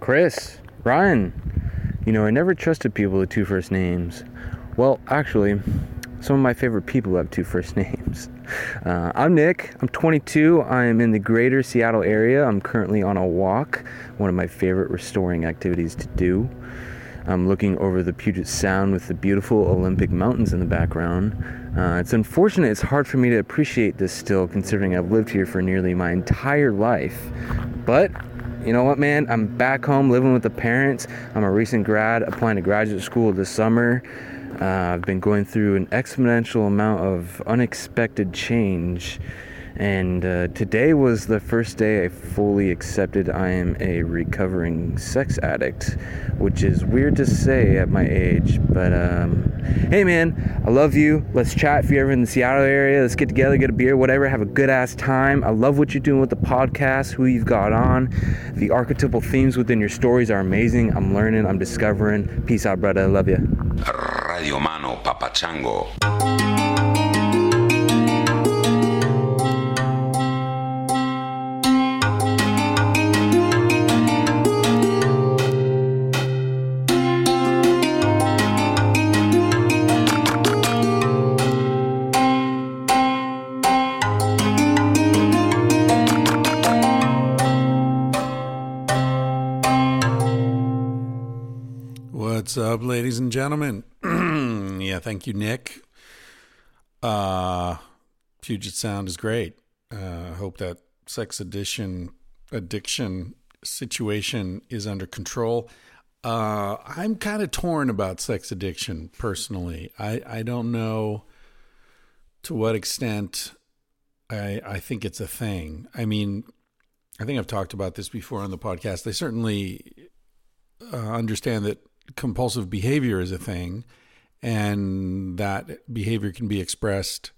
Chris, Ryan. You know, I never trusted people with two first names. Well, actually, some of my favorite people have two first names. Uh, I'm Nick. I'm 22. I am in the greater Seattle area. I'm currently on a walk, one of my favorite restoring activities to do. I'm looking over the Puget Sound with the beautiful Olympic Mountains in the background. Uh, it's unfortunate it's hard for me to appreciate this still, considering I've lived here for nearly my entire life. But you know what, man? I'm back home living with the parents. I'm a recent grad applying to graduate school this summer. Uh, I've been going through an exponential amount of unexpected change and uh, today was the first day I fully accepted I am a recovering sex addict, which is weird to say at my age. But um, hey, man, I love you. Let's chat if you're ever in the Seattle area. Let's get together, get a beer, whatever. Have a good ass time. I love what you're doing with the podcast, who you've got on. The archetypal themes within your stories are amazing. I'm learning, I'm discovering. Peace out, brother. I love you. Radio Mano Papachango. What's up, ladies and gentlemen? yeah, thank you, Nick. Uh, Puget Sound is great. I uh, hope that sex addiction addiction situation is under control. Uh, I'm kind of torn about sex addiction personally. I, I don't know to what extent I I think it's a thing. I mean, I think I've talked about this before on the podcast. I certainly uh, understand that compulsive behavior is a thing, and that behavior can be expressed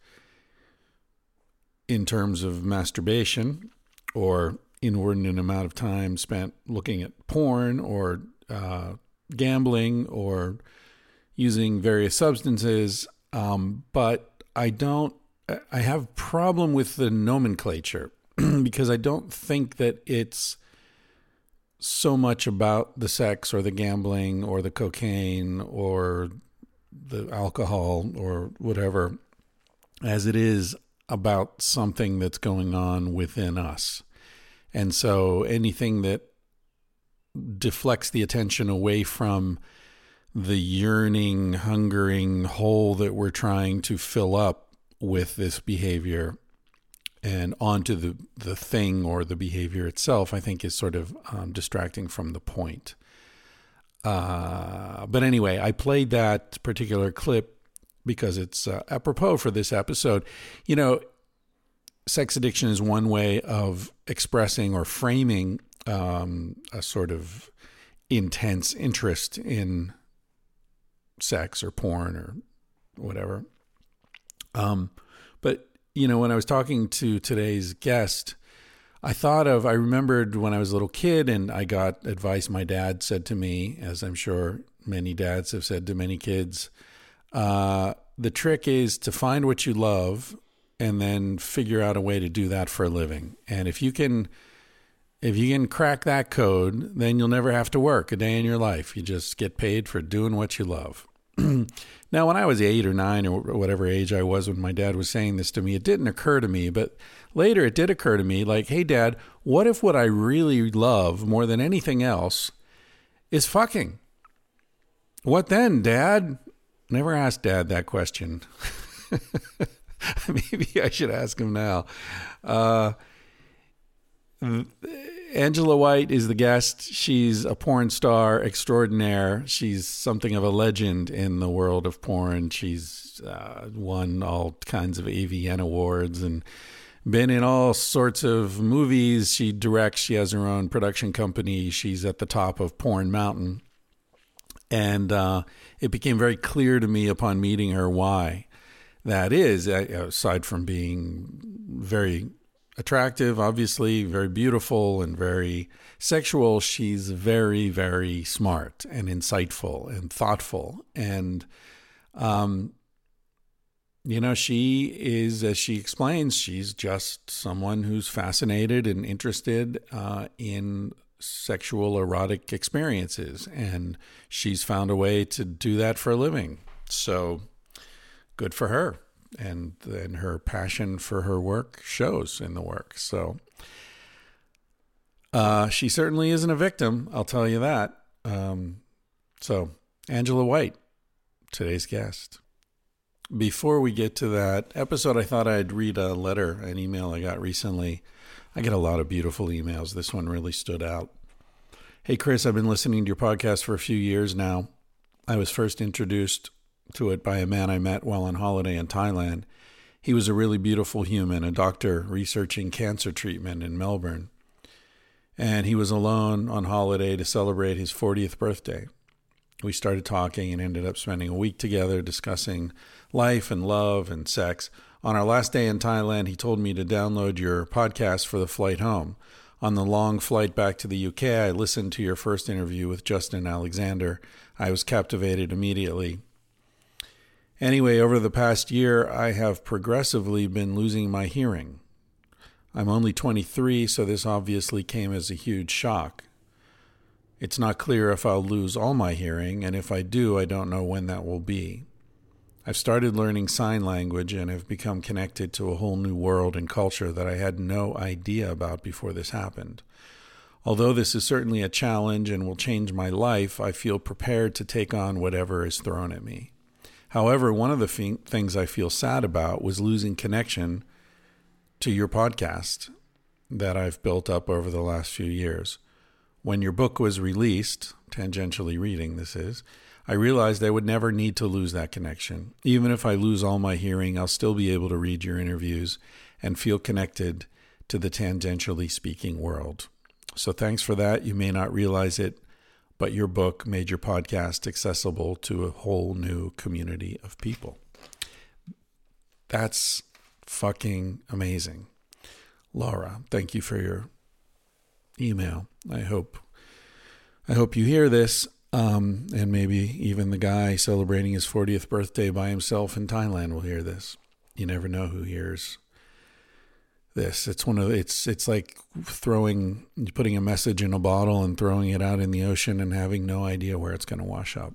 in terms of masturbation or inordinate amount of time spent looking at porn or uh, gambling or using various substances. Um, but I don't. I have problem with the nomenclature because I don't think that it's so much about the sex or the gambling or the cocaine or the alcohol or whatever as it is about something that's going on within us. And so anything that deflects the attention away from the yearning, hungering hole that we're trying to fill up with this behavior and onto the the thing or the behavior itself, I think is sort of um, distracting from the point. Uh, but anyway, I played that particular clip because it's uh, apropos for this episode. You know, sex addiction is one way of expressing or framing um, a sort of intense interest in sex or porn or whatever. Um, but you know, when I was talking to today's guest, I thought of, I remembered when I was a little kid and I got advice my dad said to me, as I'm sure many dads have said to many kids. Uh, the trick is to find what you love and then figure out a way to do that for a living. And if you can, if you can crack that code, then you'll never have to work a day in your life. You just get paid for doing what you love. now, when I was eight or nine or whatever age I was when my dad was saying this to me, it didn't occur to me. But later it did occur to me like, hey, dad, what if what I really love more than anything else is fucking? What then, dad? Never asked dad that question. Maybe I should ask him now. Uh, Angela White is the guest. She's a porn star extraordinaire. She's something of a legend in the world of porn. She's uh, won all kinds of AVN awards and been in all sorts of movies. She directs, she has her own production company. She's at the top of Porn Mountain. And uh, it became very clear to me upon meeting her why that is, uh, aside from being very attractive, obviously, very beautiful and very sexual. She's very, very smart and insightful and thoughtful. And, um, you know, she is, as she explains, she's just someone who's fascinated and interested uh, in sexual erotic experiences and she's found a way to do that for a living so good for her and then her passion for her work shows in the work so uh, she certainly isn't a victim i'll tell you that um, so angela white today's guest before we get to that episode i thought i'd read a letter an email i got recently I get a lot of beautiful emails. This one really stood out. Hey, Chris, I've been listening to your podcast for a few years now. I was first introduced to it by a man I met while on holiday in Thailand. He was a really beautiful human, a doctor researching cancer treatment in Melbourne. And he was alone on holiday to celebrate his 40th birthday. We started talking and ended up spending a week together discussing life and love and sex on our last day in Thailand, he told me to download your podcast for the flight home. On the long flight back to the UK, I listened to your first interview with Justin Alexander. I was captivated immediately. Anyway, over the past year, I have progressively been losing my hearing. I'm only 23, so this obviously came as a huge shock. It's not clear if I'll lose all my hearing, and if I do, I don't know when that will be. I've started learning sign language and have become connected to a whole new world and culture that I had no idea about before this happened. Although this is certainly a challenge and will change my life, I feel prepared to take on whatever is thrown at me. However, one of the things I feel sad about was losing connection to your podcast that I've built up over the last few years. When your book was released, tangentially reading this is, I realized I would never need to lose that connection. Even if I lose all my hearing, I'll still be able to read your interviews and feel connected to the tangentially speaking world. So thanks for that. You may not realize it, but your book made your podcast accessible to a whole new community of people. That's fucking amazing. Laura, thank you for your email. I hope I hope you hear this. Um, and maybe even the guy celebrating his 40th birthday by himself in Thailand will hear this. You never know who hears this. It's one of it's it's like throwing putting a message in a bottle and throwing it out in the ocean and having no idea where it's going to wash up.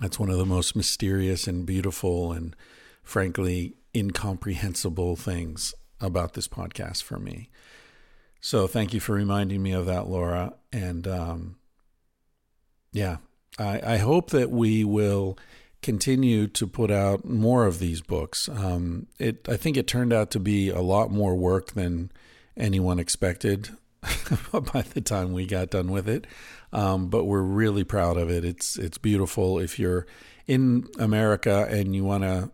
That's one of the most mysterious and beautiful and frankly incomprehensible things about this podcast for me. So thank you for reminding me of that, Laura. And um, yeah, I, I hope that we will continue to put out more of these books. Um, it I think it turned out to be a lot more work than anyone expected by the time we got done with it. Um, but we're really proud of it. It's it's beautiful. If you're in America and you want to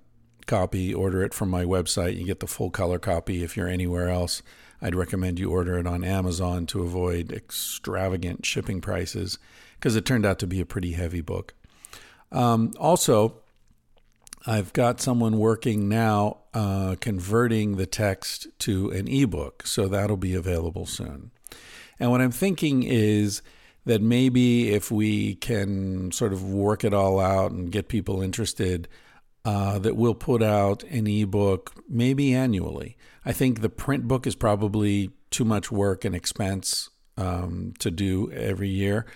copy, order it from my website. You get the full color copy. If you're anywhere else, I'd recommend you order it on Amazon to avoid extravagant shipping prices because it turned out to be a pretty heavy book. Um, also, I've got someone working now uh, converting the text to an ebook, so that'll be available soon. And what I'm thinking is that maybe if we can sort of work it all out and get people interested, uh, that we'll put out an ebook maybe annually. I think the print book is probably too much work and expense um, to do every year.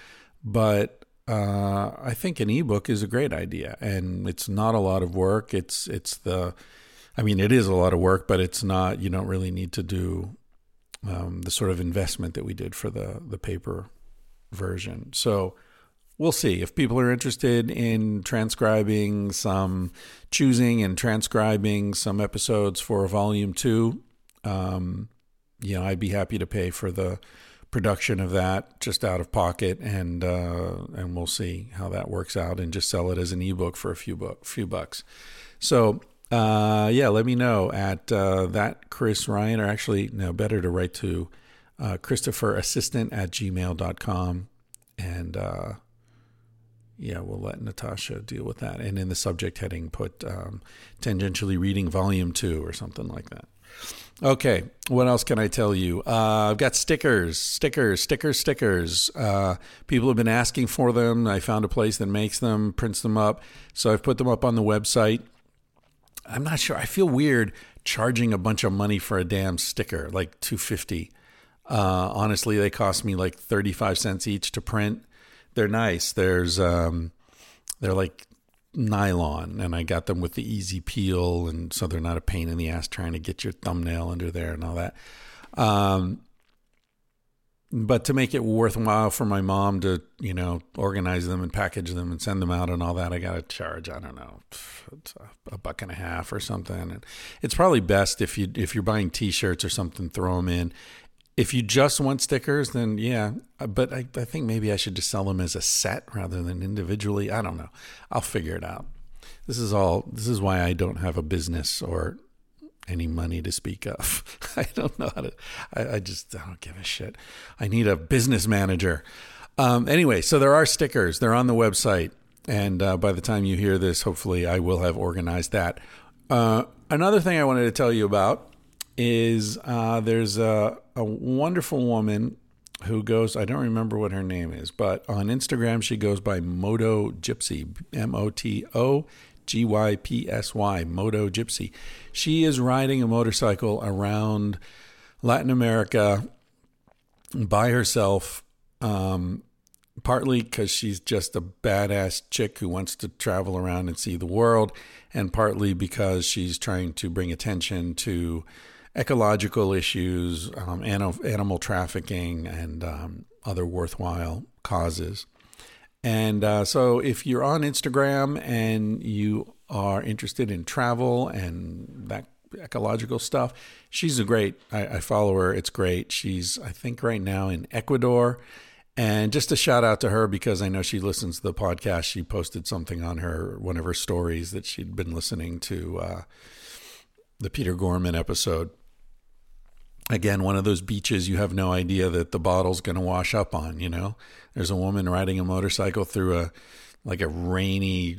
But uh, I think an ebook is a great idea, and it's not a lot of work. It's it's the, I mean, it is a lot of work, but it's not. You don't really need to do um, the sort of investment that we did for the the paper version. So we'll see if people are interested in transcribing some, choosing and transcribing some episodes for volume two. Um, you know, I'd be happy to pay for the production of that just out of pocket, and uh, and we'll see how that works out, and just sell it as an ebook for a few book few bucks. So uh, yeah, let me know at uh, that Chris Ryan, or actually, no, better to write to uh, Christopher Assistant at gmail.com. And uh, yeah, we'll let Natasha deal with that. And in the subject heading, put um, tangentially reading volume two or something like that. Okay, what else can I tell you? Uh, I've got stickers, stickers, stickers, stickers. Uh, people have been asking for them. I found a place that makes them, prints them up. So I've put them up on the website. I'm not sure. I feel weird charging a bunch of money for a damn sticker, like 250. Uh, honestly, they cost me like 35 cents each to print. They're nice. There's, um, they're like nylon and I got them with the easy peel. And so they're not a pain in the ass trying to get your thumbnail under there and all that. Um, but to make it worthwhile for my mom to, you know, organize them and package them and send them out and all that, I got to charge, I don't know, a buck and a half or something. And it's probably best if you if you're buying t-shirts or something, throw them in. If you just want stickers, then yeah, but I, I think maybe I should just sell them as a set rather than individually. I don't know. I'll figure it out. This is all. This is why I don't have a business or any money to speak of. I don't know how to, I, I, just I don't give a shit. I need a business manager. Um, anyway, so there are stickers. They're on the website. And uh, by the time you hear this, hopefully I will have organized that. Uh, another thing I wanted to tell you about is uh, there's a, a wonderful woman who goes, I don't remember what her name is, but on Instagram she goes by Moto Gypsy, M O T O G Y P S Y, Moto Gypsy. She is riding a motorcycle around Latin America by herself, um, partly because she's just a badass chick who wants to travel around and see the world, and partly because she's trying to bring attention to ecological issues, um, animal trafficking, and um, other worthwhile causes. And uh, so, if you're on Instagram and you are interested in travel and that ecological stuff, she's a great. I, I follow her. It's great. She's, I think, right now in Ecuador. And just a shout out to her because I know she listens to the podcast. She posted something on her one of her stories that she'd been listening to uh, the Peter Gorman episode again one of those beaches you have no idea that the bottle's going to wash up on you know? There's a woman riding a motorcycle through a like a rainy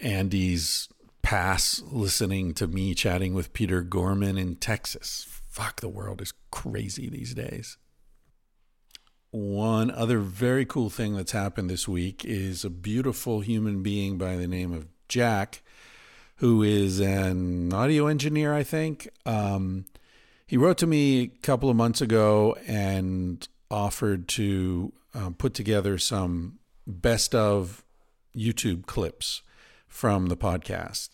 andes pass listening to me chatting with peter gorman in texas. Fuck the world is crazy these days. One other very cool thing that's happened this week is a beautiful human being by the name of jack who is an audio engineer i think. Um, he wrote to me a couple of months ago and offered to um, put together some best of YouTube clips from the podcast.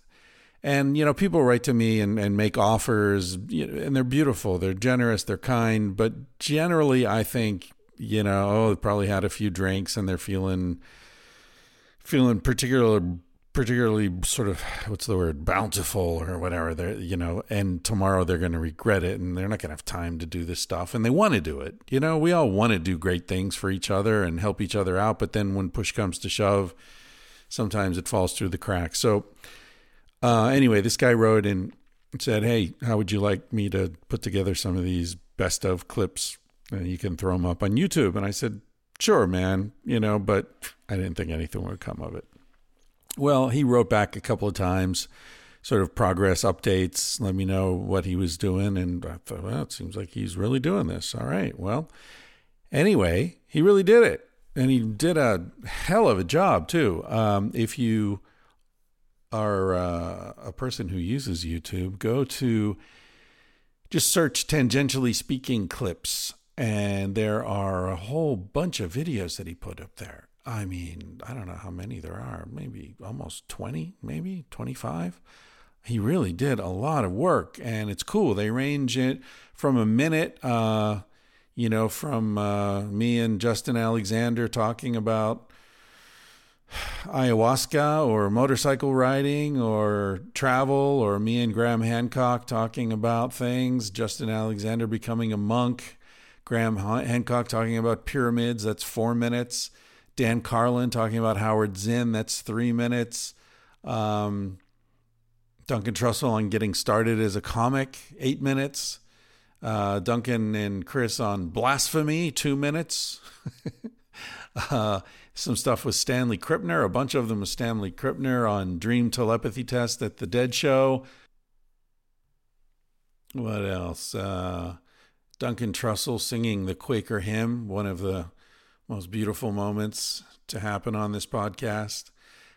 And, you know, people write to me and, and make offers, and they're beautiful, they're generous, they're kind. But generally, I think, you know, oh, they probably had a few drinks and they're feeling feeling particularly particularly sort of what's the word bountiful or whatever they're you know and tomorrow they're going to regret it and they're not going to have time to do this stuff and they want to do it. You know we all want to do great things for each other and help each other out but then when push comes to shove sometimes it falls through the cracks. So uh, anyway this guy wrote and said hey how would you like me to put together some of these best of clips? And you can throw them up on youtube and i said sure man you know but i didn't think anything would come of it well, he wrote back a couple of times, sort of progress updates, let me know what he was doing. And I thought, well, it seems like he's really doing this. All right. Well, anyway, he really did it. And he did a hell of a job, too. Um, if you are uh, a person who uses YouTube, go to just search tangentially speaking clips. And there are a whole bunch of videos that he put up there. I mean, I don't know how many there are, maybe almost 20, maybe 25. He really did a lot of work, and it's cool. They range it from a minute, uh, you know, from uh, me and Justin Alexander talking about ayahuasca or motorcycle riding or travel, or me and Graham Hancock talking about things, Justin Alexander becoming a monk, Graham Hancock talking about pyramids, that's four minutes. Dan Carlin talking about Howard Zinn. That's three minutes. Um, Duncan Trussell on getting started as a comic, eight minutes. Uh, Duncan and Chris on blasphemy, two minutes. uh, some stuff with Stanley Krippner, a bunch of them with Stanley Krippner on dream telepathy test at the Dead Show. What else? Uh, Duncan Trussell singing the Quaker hymn, one of the most beautiful moments to happen on this podcast.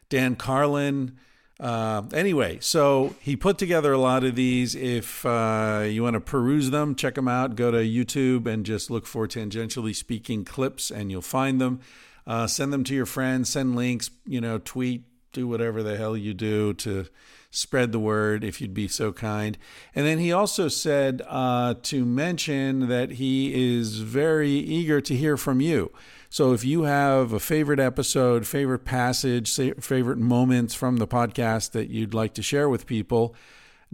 Dan Carlin Uh, anyway, so he put together a lot of these. If uh, you want to peruse them, check them out. Go to YouTube and just look for tangentially speaking clips, and you'll find them. Uh, send them to your friends. Send links. You know, tweet, do whatever the hell you do to spread the word if you'd be so kind. And then he also said uh, to mention that he is very eager to hear from you. So if you have a favorite episode, favorite passage, favorite moments from the podcast that you'd like to share with people,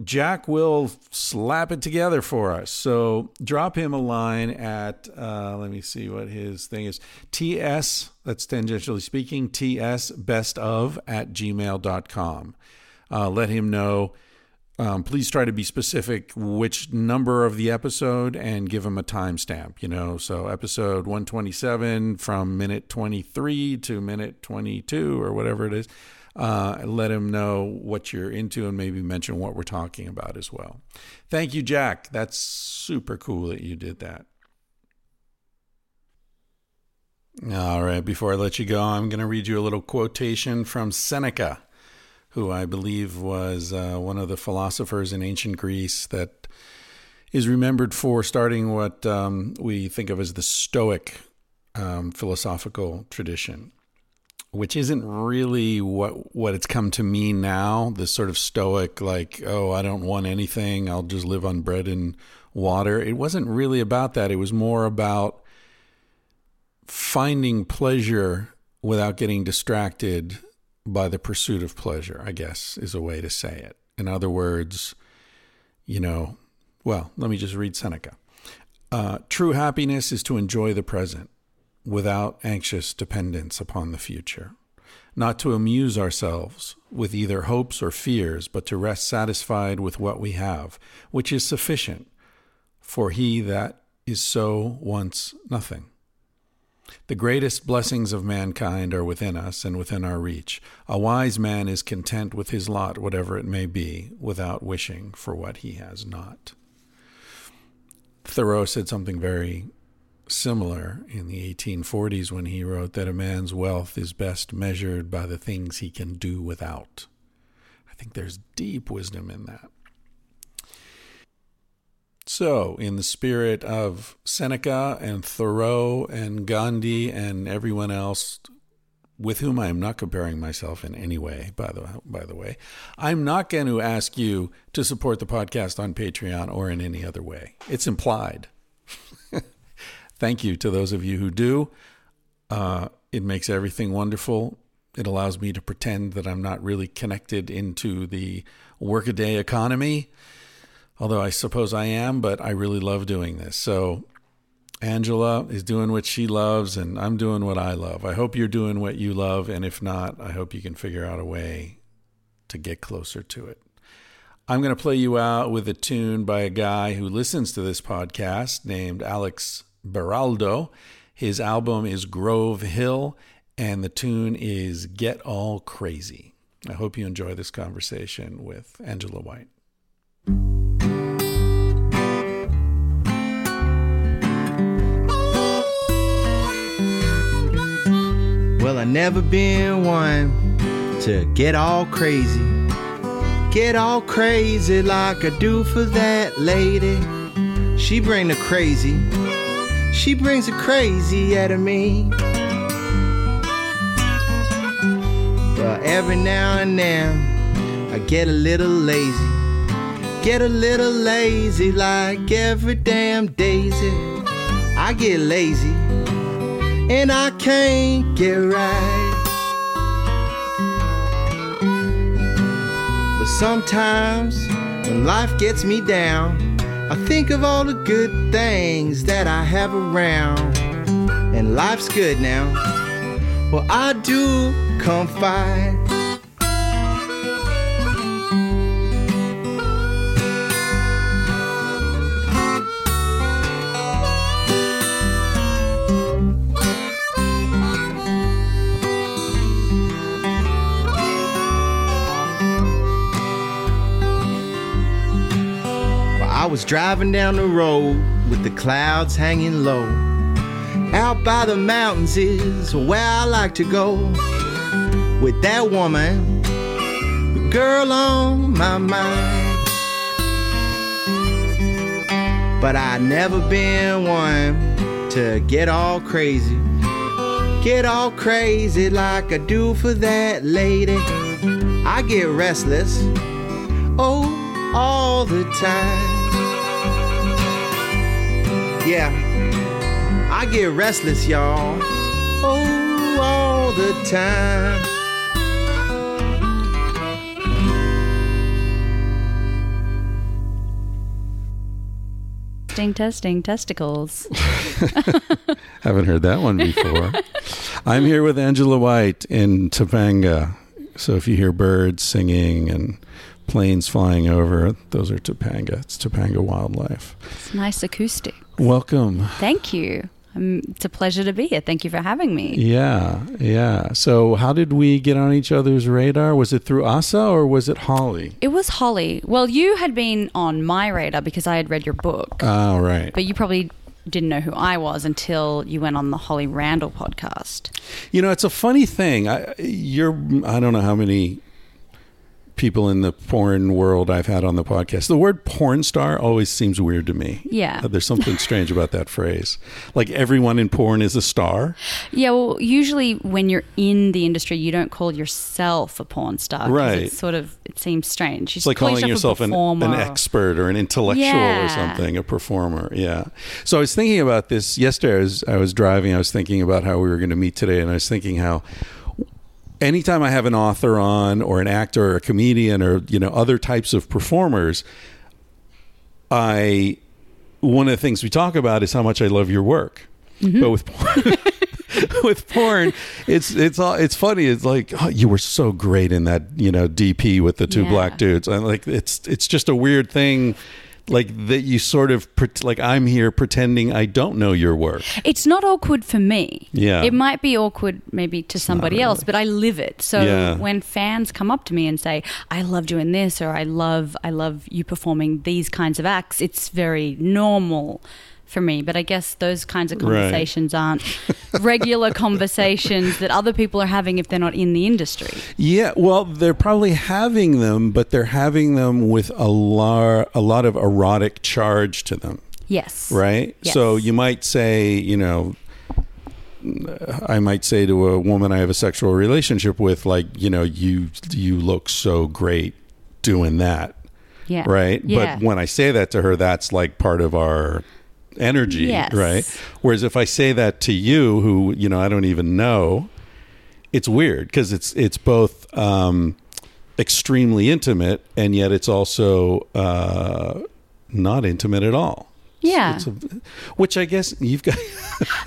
Jack will slap it together for us. So drop him a line at, uh, let me see what his thing is TS, that's tangentially speaking, TS best of at gmail.com. Uh, let him know um, please try to be specific which number of the episode and give them a timestamp. You know, so episode 127 from minute 23 to minute 22 or whatever it is. Uh, let him know what you're into and maybe mention what we're talking about as well. Thank you, Jack. That's super cool that you did that. All right, before I let you go, I'm going to read you a little quotation from Seneca who I believe was uh, one of the philosophers in ancient Greece that is remembered for starting what um, we think of as the Stoic um, philosophical tradition, which isn't really what what it's come to mean now. This sort of Stoic, like, oh, I don't want anything; I'll just live on bread and water. It wasn't really about that. It was more about finding pleasure without getting distracted by the pursuit of pleasure, I guess is a way to say it. In other words, you know, well, let me just read Seneca. Uh, True happiness is to enjoy the present without anxious dependence upon the future, not to amuse ourselves with either hopes or fears, but to rest satisfied with what we have, which is sufficient, for he that is so wants nothing. The greatest blessings of mankind are within us and within our reach. A wise man is content with his lot, whatever it may be, without wishing for what he has not. Thoreau said something very similar in the 1840s when he wrote that a man's wealth is best measured by the things he can do without. I think there's deep wisdom in that. So, in the spirit of Seneca and Thoreau and Gandhi and everyone else with whom I am not comparing myself in any way, by the by the way, I'm not going to ask you to support the podcast on Patreon or in any other way. It's implied. Thank you to those of you who do. Uh, it makes everything wonderful. It allows me to pretend that I'm not really connected into the workaday economy although I suppose I am, but I really love doing this. So Angela is doing what she loves, and I'm doing what I love. I hope you're doing what you love, and if not, I hope you can figure out a way to get closer to it. I'm going to play you out with a tune by a guy who listens to this podcast named Alex Beraldo. His album is Grove Hill, and the tune is Get All Crazy. I hope you enjoy this conversation with Angela White. Well, I never been one to get all crazy. Get all crazy like I do for that lady. She bring the crazy. She brings the crazy out of me. But every now and then I get a little lazy. Get a little lazy like every damn daisy. I get lazy and I can't get right. But sometimes when life gets me down, I think of all the good things that I have around. And life's good now. Well, I do confide. Was driving down the road with the clouds hanging low. Out by the mountains is where I like to go. With that woman, the girl on my mind. But I never been one to get all crazy. Get all crazy like I do for that lady. I get restless, oh, all the time. Yeah, I get restless, y'all, oh, all the time. Testing, testing, testicles. Haven't heard that one before. I'm here with Angela White in Topanga. So if you hear birds singing and planes flying over, those are Topanga. It's Topanga Wildlife. It's nice acoustic. Welcome. Thank you. Um, it's a pleasure to be here. Thank you for having me. Yeah, yeah. So how did we get on each other's radar? Was it through Asa or was it Holly? It was Holly. Well, you had been on my radar because I had read your book, Oh, right. but you probably didn't know who I was until you went on the Holly Randall podcast. You know, it's a funny thing. I, you're, I don't know how many people in the porn world I've had on the podcast. The word porn star always seems weird to me. Yeah. Uh, There's something strange about that phrase. Like everyone in porn is a star. Yeah, well, usually when you're in the industry, you don't call yourself a porn star. Right. It's sort of, it seems strange. You It's like call calling yourself an, an expert or an intellectual or something, a performer. Yeah. So I was thinking about this yesterday. I was, I was driving. I was thinking about how we were going to meet today, and I was thinking how anytime I have an author on or an actor or a comedian or you know other types of performers, I one of the things we talk about is how much I love your work. Mm-hmm. But with porn, with porn, it's it's all it's funny. It's like oh, you were so great in that you know DP with the two Yeah. black dudes. And like it's it's just a weird thing, like that you sort of pret- like I'm here pretending I don't know your work. It's not awkward for me. Yeah. It might be awkward maybe to somebody else, but I live it. So Yeah. when fans come up to me and say, "I love doing this," or "I love I love you performing these kinds of acts," it's very normal for me. But I guess those kinds of Right. conversations aren't regular conversations that other people are having if they're not in the industry. Yeah, well, they're probably having them, but they're having them with a lot a lot of erotic charge to them. Yes. right? Yes. So you might say, you know, I might say to a woman I have a sexual relationship with, like, you know, you you look so great doing that, Yeah. right? Yeah. But when I say that to her, that's like part of our energy, Yes. right? Whereas if I say that to you, who you know I don't even know, it's weird because it's it's both um, extremely intimate and yet it's also uh, not intimate at all. Yeah. It's a, which I guess you've got.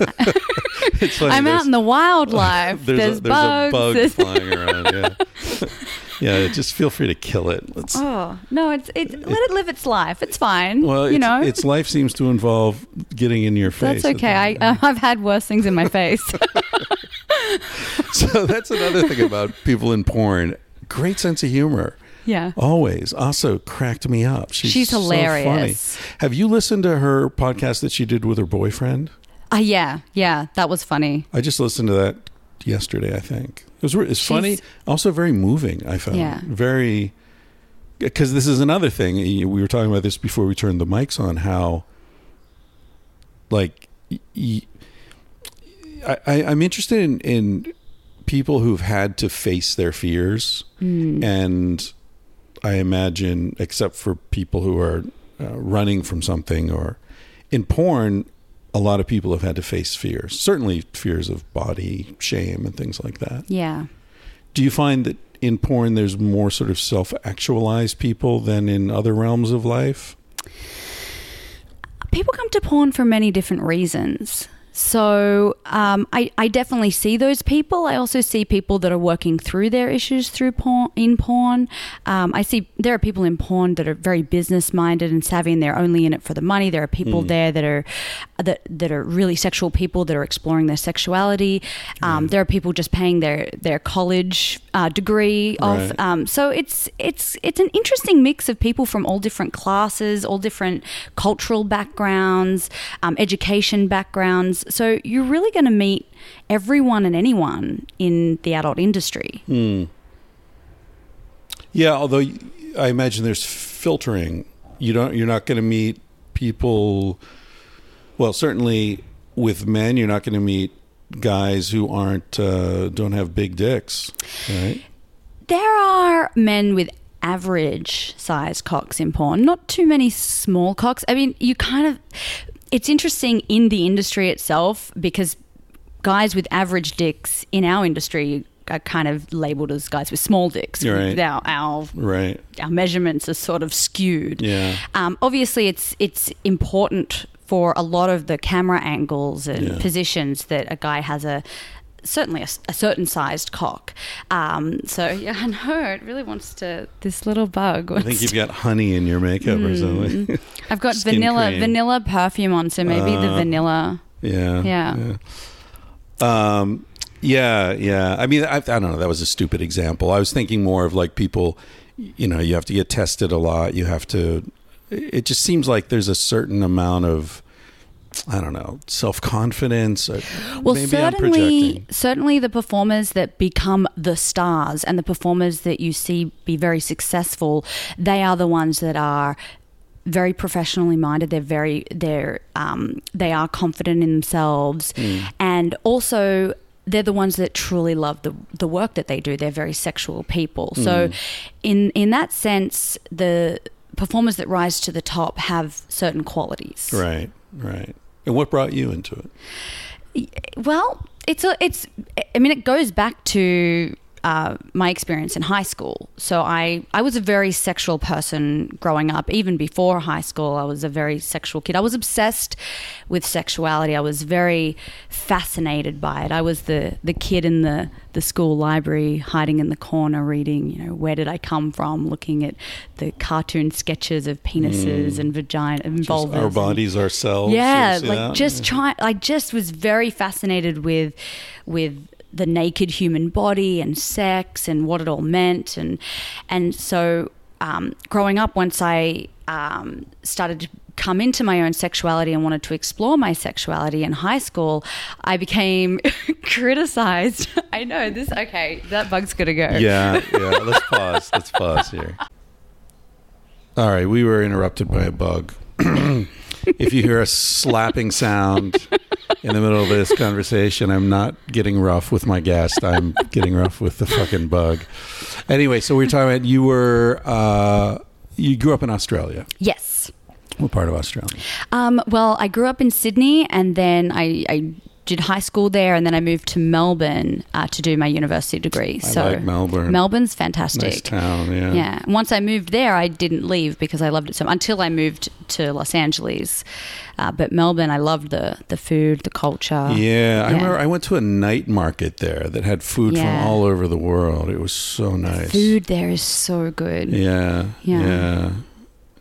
I'm out in the wildlife. There's, There's, a, there's bugs. a bug flying around. Yeah, yeah. Just feel free to kill it. Let's. Oh no! It's it. Let it live its life. It's fine. well, you it's, know, its life seems to involve getting in your face. that's okay. I uh, I've had worse things in my face. so that's another thing about people in porn. Great sense of humor. yeah. Always. Also cracked me up. She's, She's so hilarious. funny. Have you listened to her podcast that she did with her boyfriend? Uh, yeah, yeah, that was funny. I just listened to that yesterday. I think it was. It's funny. Also very moving. I found Yeah. very because this is another thing. We were talking about this before we turned the mics on. How like y- y- I, I, I'm interested in, in people who've had to face their fears, and I imagine, except for people who are uh, running from something or in porn, a lot of people have had to face fears. Certainly, fears of body shame and things like that. Yeah. Do you find that in porn there's more sort of self-actualized people than in other realms of life? People come to porn for many different reasons. So um, I, I definitely see those people. I also see people that are working through their issues through porn in porn. Um, I see there are people in porn that are very business minded and savvy, and they're only in it for the money. There are people there that are that that are really sexual people that are exploring their sexuality. Um, There are people just paying their their college uh, degree off. Right. Um, so it's it's it's an interesting mix of people from all different classes, all different cultural backgrounds, um, education backgrounds. So you're really going to meet everyone and anyone in the adult industry. Yeah, although I imagine there's filtering. You don't. You're not going to meet people. Well, certainly with men, you're not going to meet guys who aren't uh, don't have big dicks, right? There are men with average sized cocks in porn, not too many small cocks. I mean, you kind of. It's interesting in the industry itself because guys with average dicks in our industry are kind of labeled as guys with small dicks. Right. Our, our Right. our measurements are sort of skewed. Yeah. Um, obviously, it's it's important for a lot of the camera angles and Yeah. positions that a guy has a certainly a certain sized cock. Um, so yeah, I know it really wants to. This little bug. I think you've got honey in your makeup or something. I've got skin vanilla cream. vanilla perfume on, so maybe the Uh, vanilla. yeah. Yeah. yeah. Um. Yeah. Yeah. I mean, I, I don't know. That was a stupid example. I was thinking more of like people. You know, you have to get tested a lot. You have to. It just seems like there's a certain amount of. I don't know, self confidence. Uh, well, maybe certainly, certainly the performers that become the stars and the performers that you see be very successful, they are the ones that are very professionally minded. They're very they're um, they are confident in themselves, hmm. and also they're the ones that truly love the the work that they do. They're very sexual people. Hmm. So, in in that sense, the performers that rise to the top have certain qualities. Right. Right. And what brought you into it? Well, it's a, it's. I mean, it goes back to uh, my experience in high school. So I, I was a very sexual person growing up. Even before high school, I was a very sexual kid. I was obsessed with sexuality. I was very fascinated by it. I was the the kid in the the school library, hiding in the corner, reading. You know, where did I come from? Looking at the cartoon sketches of penises and vagina and vulvas. our and- bodies ourselves. yeah, like just try. I just was very fascinated with with the naked human body and sex and what it all meant, and and so um, growing up, once I um, started to come into my own sexuality and wanted to explore my sexuality in high school, I became criticized. I know this. Okay, that bug's gonna go. Yeah, yeah. Let's pause. Let's pause here. All right, we were interrupted by a bug. if you hear a slapping sound in the middle of this conversation, I'm not getting rough with my guest. I'm getting rough with the fucking bug. Anyway, so we were talking about you were uh, you grew up in Australia. Yes. What part of Australia? Um, well, I grew up in Sydney, and then I, I did high school there, and then I moved to Melbourne uh, to do my university degree. I so like Melbourne. Melbourne's fantastic. Nice town. Yeah. Yeah. Once I moved there, I didn't leave because I loved it so until I moved to Los Angeles. Uh, but Melbourne, I loved the the food, the culture. Yeah, I remember I went to a night market there that had food Yeah. from all over the world. It was so nice. Food there is so good. Yeah, Yeah. yeah,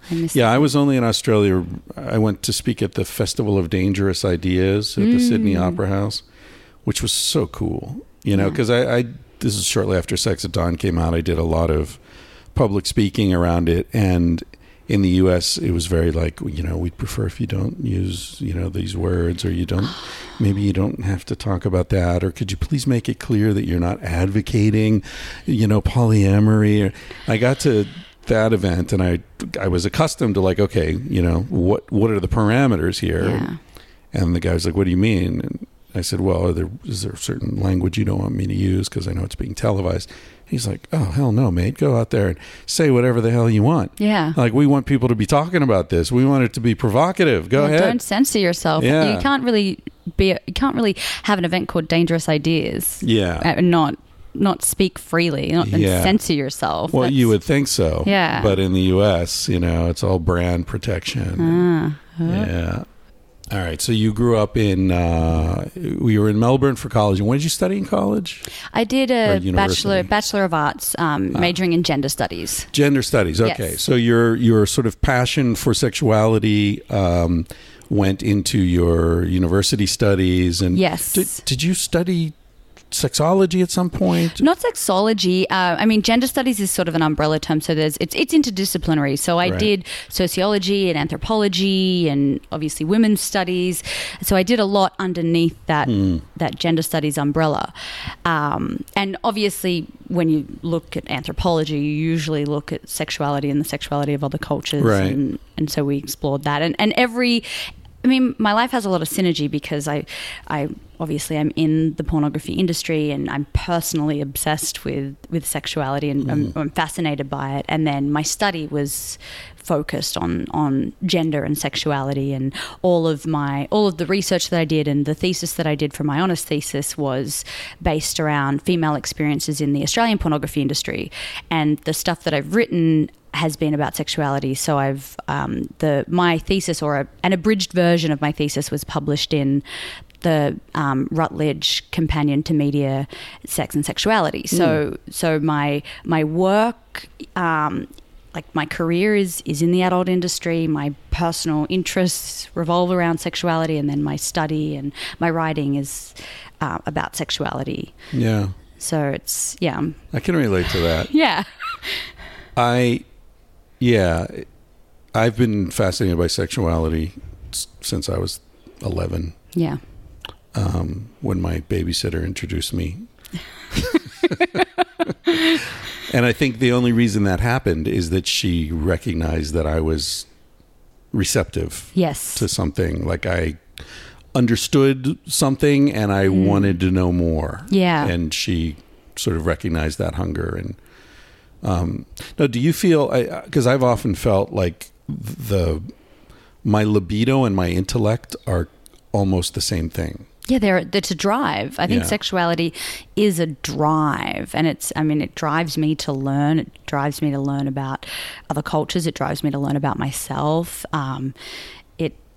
I yeah. I was only in Australia. I went to speak at the Festival of Dangerous Ideas at the Sydney Mm. Opera House, which was so cool. You know, Yeah. because I, I this is shortly after Sex at Dawn came out. I did a lot of public speaking around it, and in the U.S., it was very like you know we'd prefer if you don't use you know these words or you don't maybe you don't have to talk about that or could you please make it clear that you're not advocating you know polyamory i got to that event and i i was accustomed to like okay you know what what are the parameters here Yeah. and the guy was like what do you mean and i said well are there is there a certain language you don't want me to use because i know it's being televised he's like oh hell no mate go out there and say whatever the hell you want Yeah. like we want people to be talking about this we want it to be provocative go ahead Don't censor yourself. Yeah. You can't really be. You can't really have an event called Dangerous Ideas. yeah and not not speak freely, not and Yeah. censor yourself. Well, That's- you would think so. Yeah. But in the U.S., you know, it's all brand protection. Ah, Yeah. All right. So you grew up in, uh, we were in Melbourne for college. And what did you study in college? I did a bachelor bachelor of arts, um, majoring in gender studies. Gender studies. Okay. Yes. So your your sort of passion for sexuality um, went into your university studies. And Yes. Did, did you study sexology at some point? Not sexology. Uh, I mean, gender studies is sort of an umbrella term, so there's it's it's interdisciplinary. So I Right. did sociology and anthropology, and obviously women's studies. So I did a lot underneath that that gender studies umbrella. Um, and obviously, when you look at anthropology, you usually look at sexuality and the sexuality of other cultures, Right. and and so we explored that. And and every I mean, my life has a lot of synergy because I, I obviously I'm in the pornography industry and I'm personally obsessed with with sexuality and I'm, mm-hmm. I'm fascinated by it. And then my study was focused on on gender and sexuality and all of my all of the research that I did and the thesis that I did for my honors thesis was based around female experiences in the Australian pornography industry and the stuff that I've written has been about sexuality. So I've um, the my thesis or a, an abridged version of my thesis was published in the um, Routledge Companion to Media Sex and Sexuality. So so my my work. Um, like my career is is in the adult industry. My personal interests revolve around sexuality, and then my study and my writing is uh, about sexuality. Yeah, So it's yeah, I can relate to that. yeah, I, yeah, I've been fascinated by sexuality since I was 11 yeah. um, when my babysitter introduced me. and I think the only reason that happened is that she recognized that I was receptive Yes. to something. Like I understood something and I wanted to know more. Yeah. And she sort of recognized that hunger. And um, now, do you feel? Because I've often felt like the my libido and my intellect are almost the same thing. Yeah, they're it's a drive. I think Yeah. sexuality is a drive, and it's. I mean, it drives me to learn. It drives me to learn about other cultures. It drives me to learn about myself. Um,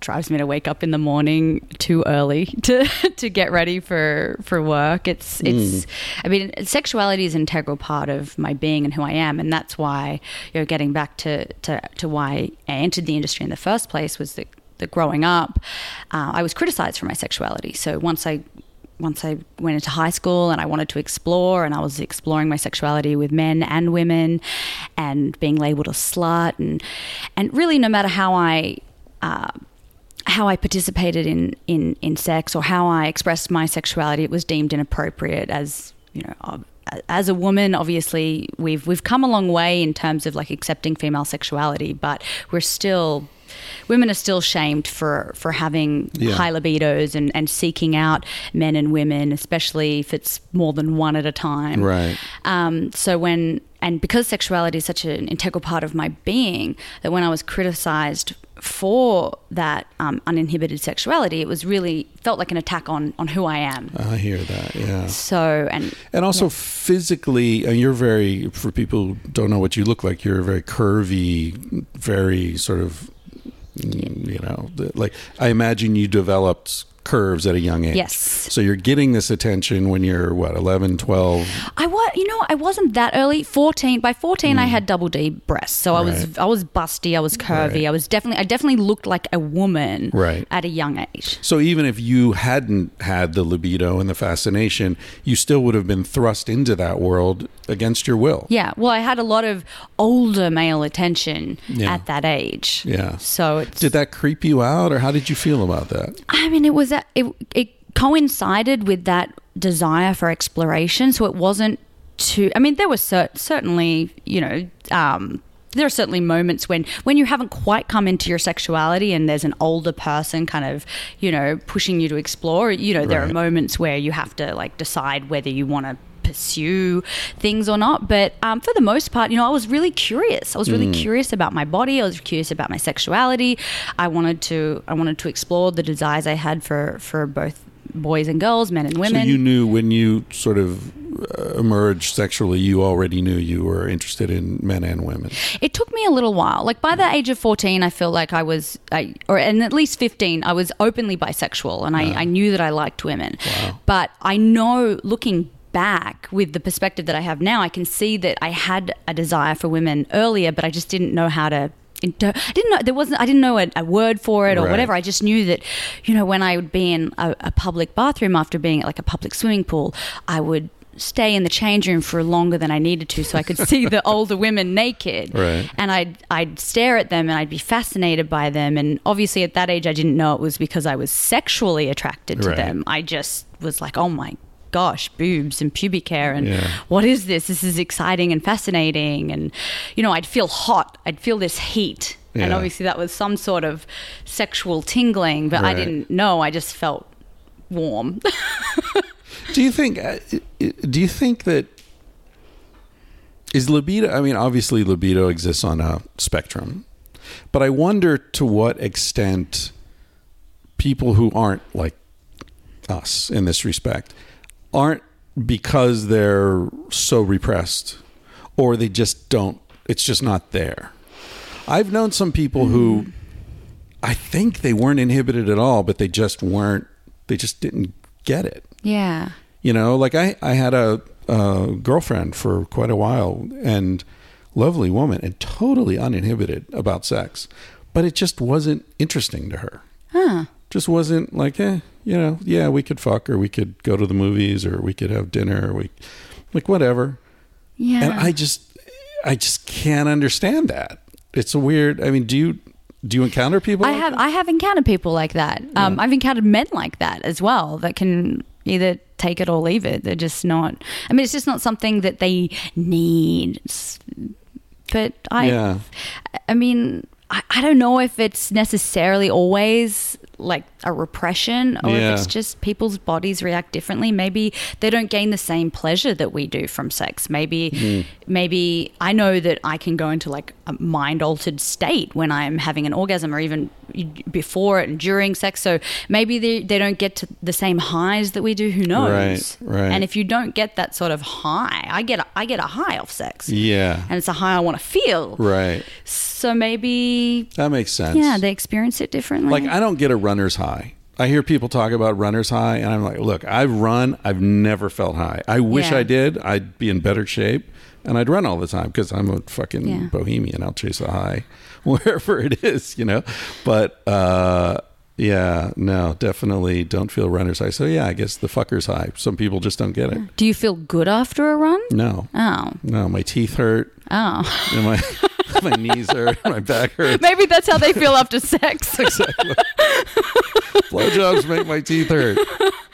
drives me to wake up in the morning too early to to get ready for for work. It's it's. I mean, sexuality is an integral part of my being and who I am, and that's why you know, getting back to to to why I entered the industry in the first place was that that growing up, uh, I was criticized for my sexuality. So once I once I went into high school and I wanted to explore, and I was exploring my sexuality with men and women, and being labeled a slut, and and really, no matter how I. Uh, how I participated in, in, in sex or how I expressed my sexuality, it was deemed inappropriate as you know. As a woman, obviously, we've we've come a long way in terms of like accepting female sexuality, but we're still women are still shamed for for having Yeah. high libidos and and seeking out men and women, especially if it's more than one at a time. Right. Um, so when and because sexuality is such an integral part of my being, that when I was criticized for that um, uninhibited sexuality, it was really felt like an attack on on who I am. I hear that. Yeah. So and And also physically, and you're very, for people who don't know what you look like, you're very curvy, very sort of, mm, you know, like I imagine you developed curves at a young age. Yes. So you're getting this attention when you're, what, 11, 12? I was, you know, I wasn't that early. Fourteen. By fourteen, I had double D breasts, so I was, Mm. I was busty, I was curvy, Right. I was definitely, I definitely looked like a woman, Right. at a young age. So even if you hadn't had the libido and the fascination, you still would have been thrust into that world against your will. Yeah, well, I had a lot of older male attention Yeah. at that age. Yeah. So it's. Did that creep you out, or how did you feel about that? I mean, it was that it, it coincided with that desire for exploration. So it wasn't too. I mean, there was cer- certainly, you know, um, there are certainly moments when when you haven't quite come into your sexuality and there's an older person kind of, you know, pushing you to explore. You know, there are moments where you have to like decide whether you want to pursue things or not but um, for the most part you know i was really curious. I was really curious about my body. I was curious about my sexuality. I wanted to i wanted to explore the desires i had for for both boys and girls men and women. So you knew when you sort of uh, emerged sexually, you already knew you were interested in men and women. It took me a little while. Like by the age of 14, I feel like I was, I, or and at least 15, I was openly bisexual and I, I knew that I liked women. But I know looking back with the perspective that I have now, I can see that I had a desire for women earlier, but I just didn't know how to inter- I didn't know there wasn't I didn't know a, a word for it or Right. whatever. I just knew that you know when I would be in a, a public bathroom after being at like a public swimming pool, I would stay in the change room for longer than I needed to so I could see the older women naked. Right. And I'd I'd stare at them and I'd be fascinated by them and obviously at that age I didn't know it was because I was sexually attracted to Right. them. I just was like, "Oh my gosh, boobs and pubic hair and Yeah. what is this? This is exciting and fascinating. And, you know, I'd feel hot. I'd feel this heat. And obviously that was some sort of sexual tingling, but I didn't know. I just felt warm. Do you think? uh, Do you think that is libido? I mean, obviously, libido exists on a spectrum, but I wonder to what extent people who aren't like us in this respect aren't because they're so repressed, or they just don't. It's just not there. I've known some people who hmm. I think they weren't inhibited at all, but they just weren't. They just didn't get it. yeah. You know, like I, I had a, a girlfriend for quite a while and lovely woman and totally uninhibited about sex, but it just wasn't interesting to her. Huh. Just wasn't like, eh, you know, yeah, we could fuck or we could go to the movies or we could have dinner or we, like whatever. Yeah. And I just, I just can't understand that. It's a weird. I mean, do you, do you encounter people? I like have that? I have encountered people like that. Um, I've encountered men like that as well that can either take it or leave it. They're just not. I mean, it's just not something that they need. It's- But I, Yeah. I mean, I, I don't know if it's necessarily always like a repression or Yeah. if it's just people's bodies react differently. Maybe they don't gain the same pleasure that we do from sex. Maybe, Hmm. maybe I know that I can go into like a mind altered state when I'm having an orgasm or even before it and during sex. So maybe they, they don't get to the same highs that we do. Who knows? Right, right. And if you don't get that sort of high, I get a, I get a high off sex. Yeah. And it's a high I want to feel. Right. So maybe, That makes sense. yeah, they experience it differently. Like I don't get a runner's high. I hear people talk about runner's high, and I'm like, look, I've run. I've never felt high. I wish Yeah. I did. I'd be in better shape, and I'd run all the time because I'm a fucking Yeah. bohemian. I'll chase a high wherever it is, you know. But uh, yeah, no, definitely don't feel runner's high. So yeah, I guess the fucker's high. Some people just don't get it. Do you feel good after a run? No, Oh, no, my teeth hurt, oh. and my my knees hurt, my back hurts. Maybe that's how they feel after sex. Exactly. Blowjobs make my teeth hurt.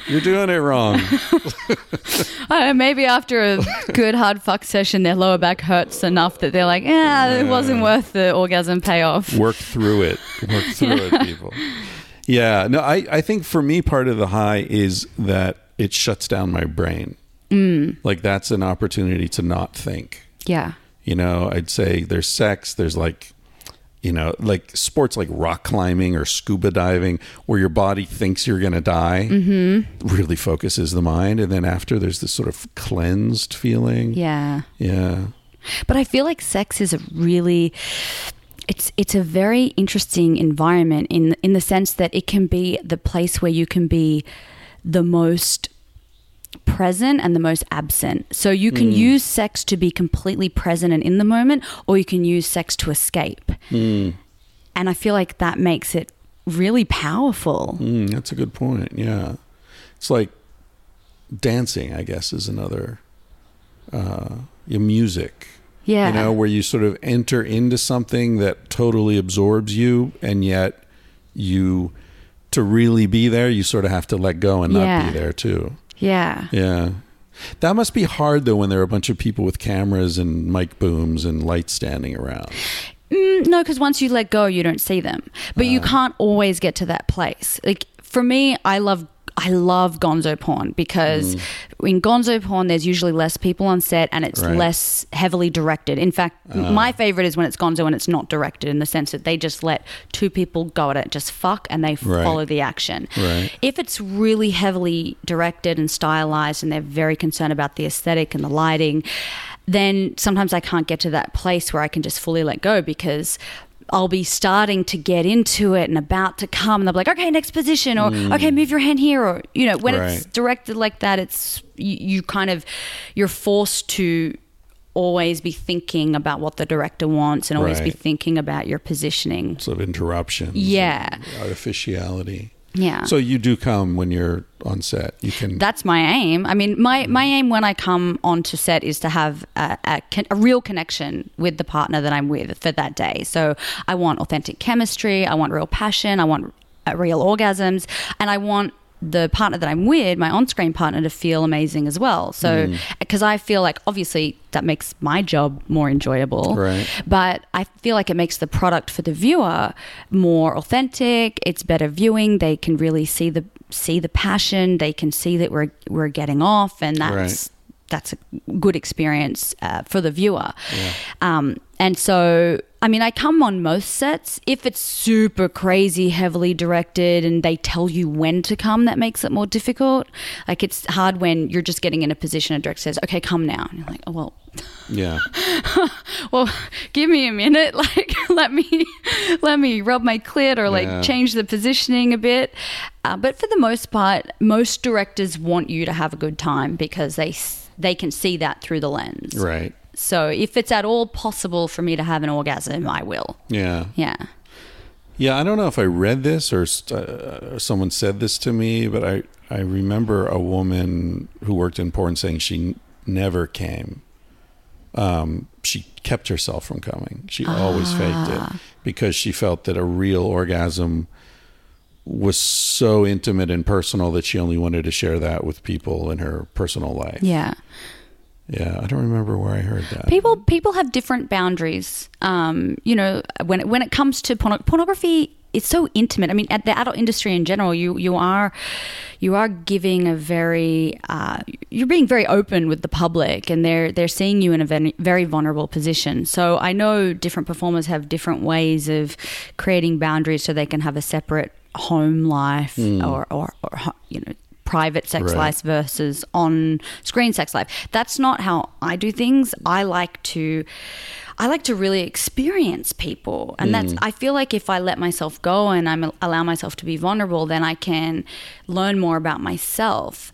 You're doing it wrong. I don't know, maybe after a good hard fuck session, their lower back hurts enough that they're like, yeah, it wasn't worth the orgasm payoff. Work through it. Work through it, people. Yeah. No, I, I think for me, part of the high is that it shuts down my brain. Mm. Like that's an opportunity to not think. Yeah. You know, I'd say there's sex, there's like, you know, like sports like rock climbing or scuba diving, where your body thinks you're going to die, mm-hmm. really focuses the mind. And then after, there's this sort of cleansed feeling. Yeah. Yeah. But I feel like sex is a really it's it's a very interesting environment in in the sense that it can be the place where you can be the most present and the most absent. So you can use sex to be completely present and in the moment or you can use sex to escape. And I feel like that makes it really powerful. Mm, that's a good point. Yeah. It's like dancing, I guess, is another uh, yeah, music. Yeah. You know, where you sort of enter into something that totally absorbs you, and yet you, to really be there, you sort of have to let go and not Yeah. be there too. Yeah. Yeah. That must be hard though when there are a bunch of people with cameras and mic booms and lights standing around. Mm, no, because once you let go, you don't see them. But Uh. you can't always get to that place. Like for me, I love. I love gonzo porn because in gonzo porn, there's usually less people on set and it's Mm. Right. less heavily directed. In fact, my favorite is when it's gonzo and it's not directed in the sense that they just let two people go at it, just fuck, and they Right. follow the action. Right. If it's really heavily directed and stylized and they're very concerned about the aesthetic and the lighting, then sometimes I can't get to that place where I can just fully let go because I'll be starting to get into it and about to come and they'll be like, okay, next position or mm. okay, move your hand here or you know, when it's directed like that, it's you, you kind of you're forced to always be thinking about what the director wants and always be thinking about your positioning. Sort of interruptions. Yeah. Artificiality. Yeah. So you do come when you're on set. You can. that's my aim. I mean, my, my aim when I come onto set is to have a, a, a real connection with the partner that I'm with for that day. So I want authentic chemistry, I want real passion, I want uh, real orgasms, and I want the partner that I'm with, my on screen partner, to feel amazing as well. So, mm. because I feel like obviously that makes my job more enjoyable. Right. But I feel like it makes the product for the viewer more authentic. It's better viewing. They can really see the see the passion. They can see that we're we're getting off, and that's Right. That's a good experience uh, for the viewer. Um, and so, I mean, I come on most sets. If it's super crazy, heavily directed, and they tell you when to come, that makes it more difficult. Like it's hard when you're just getting in a position. A director says, "Okay, come now," and you're like, "Oh well." yeah. well give me a minute like let me let me rub my clit or like Yeah. change the positioning a bit uh, but for the most part most directors want you to have a good time because they they can see that through the lens Right. so if it's at all possible for me to have an orgasm i will Yeah. yeah Yeah, I don't know if I read this or uh, someone said this to me, but I I remember a woman who worked in porn saying she never came. Um, she kept herself from coming. She always faked it because she felt that a real orgasm was so intimate and personal that she only wanted to share that with people in her personal life. yeah Yeah, I don't remember where I heard that. people people have different boundaries. Um, you know, when it, when it comes to porno- pornography, it's so intimate. I mean, at the adult industry in general, you you are you are giving a very uh, you're being very open with the public, and they're they're seeing you in a very, very vulnerable position. So I know different performers have different ways of creating boundaries so they can have a separate home life hmm. or, or or you know private sex Right. life versus on screen sex life. That's not how I do things. I like to I like to really experience people. And hmm. that's I feel like if I let myself go and I allow myself to be vulnerable, then I can learn more about myself.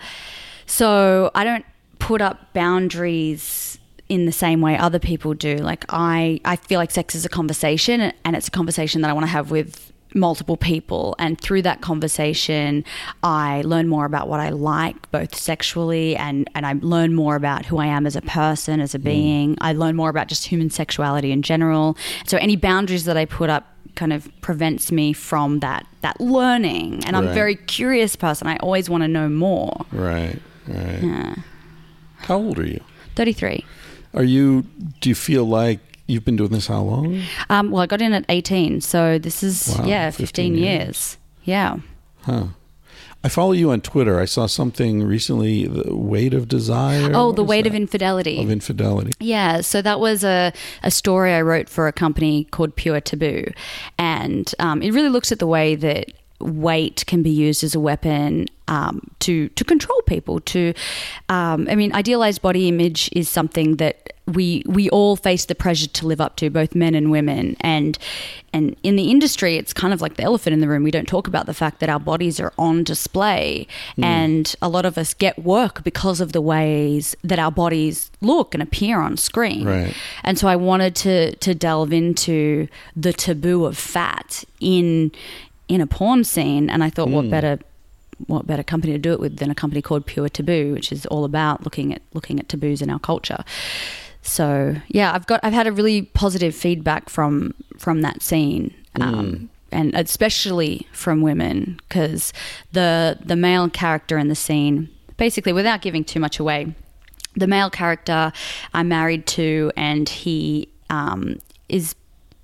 So, I don't put up boundaries in the same way other people do. Like I I feel like sex is a conversation and it's a conversation that I want to have with multiple people. And through that conversation I learn more about what I like both sexually and and I learn more about who I am as a person as a mm. being. I learn more about just human sexuality in general. So any boundaries that I put up kind of prevents me from that that learning. And I'm a very curious person. I always want to know more. Right, right. How old are you? 33 Are you? Do you feel like you've been doing this how long? um, well I got in at 18 so this is Wow, yeah 15 15, years. years yeah Huh. I follow you on Twitter. I saw something recently. The weight of desire. oh the weight that? of infidelity of infidelity. Yeah, so that was a, a story I wrote for a company called Pure Taboo. And um, it really looks at the way that weight can be used as a weapon um, to, to control people. To, um, I mean, idealized body image is something that we we all face the pressure to live up to, both men and women. And and in the industry, it's kind of like the elephant in the room. We don't talk about the fact that our bodies are on display, and a lot of us get work because of the ways that our bodies look and appear on screen. Right. And so I wanted to to delve into the taboo of fat in in a porn scene, and I thought, what better what better company to do it with than a company called Pure Taboo, which is all about looking at looking at taboos in our culture. So yeah, I've got I've had a really positive feedback from from that scene. Um, and especially from women because the the male character in the scene basically without giving too much away the male character I'm married to, and he um, is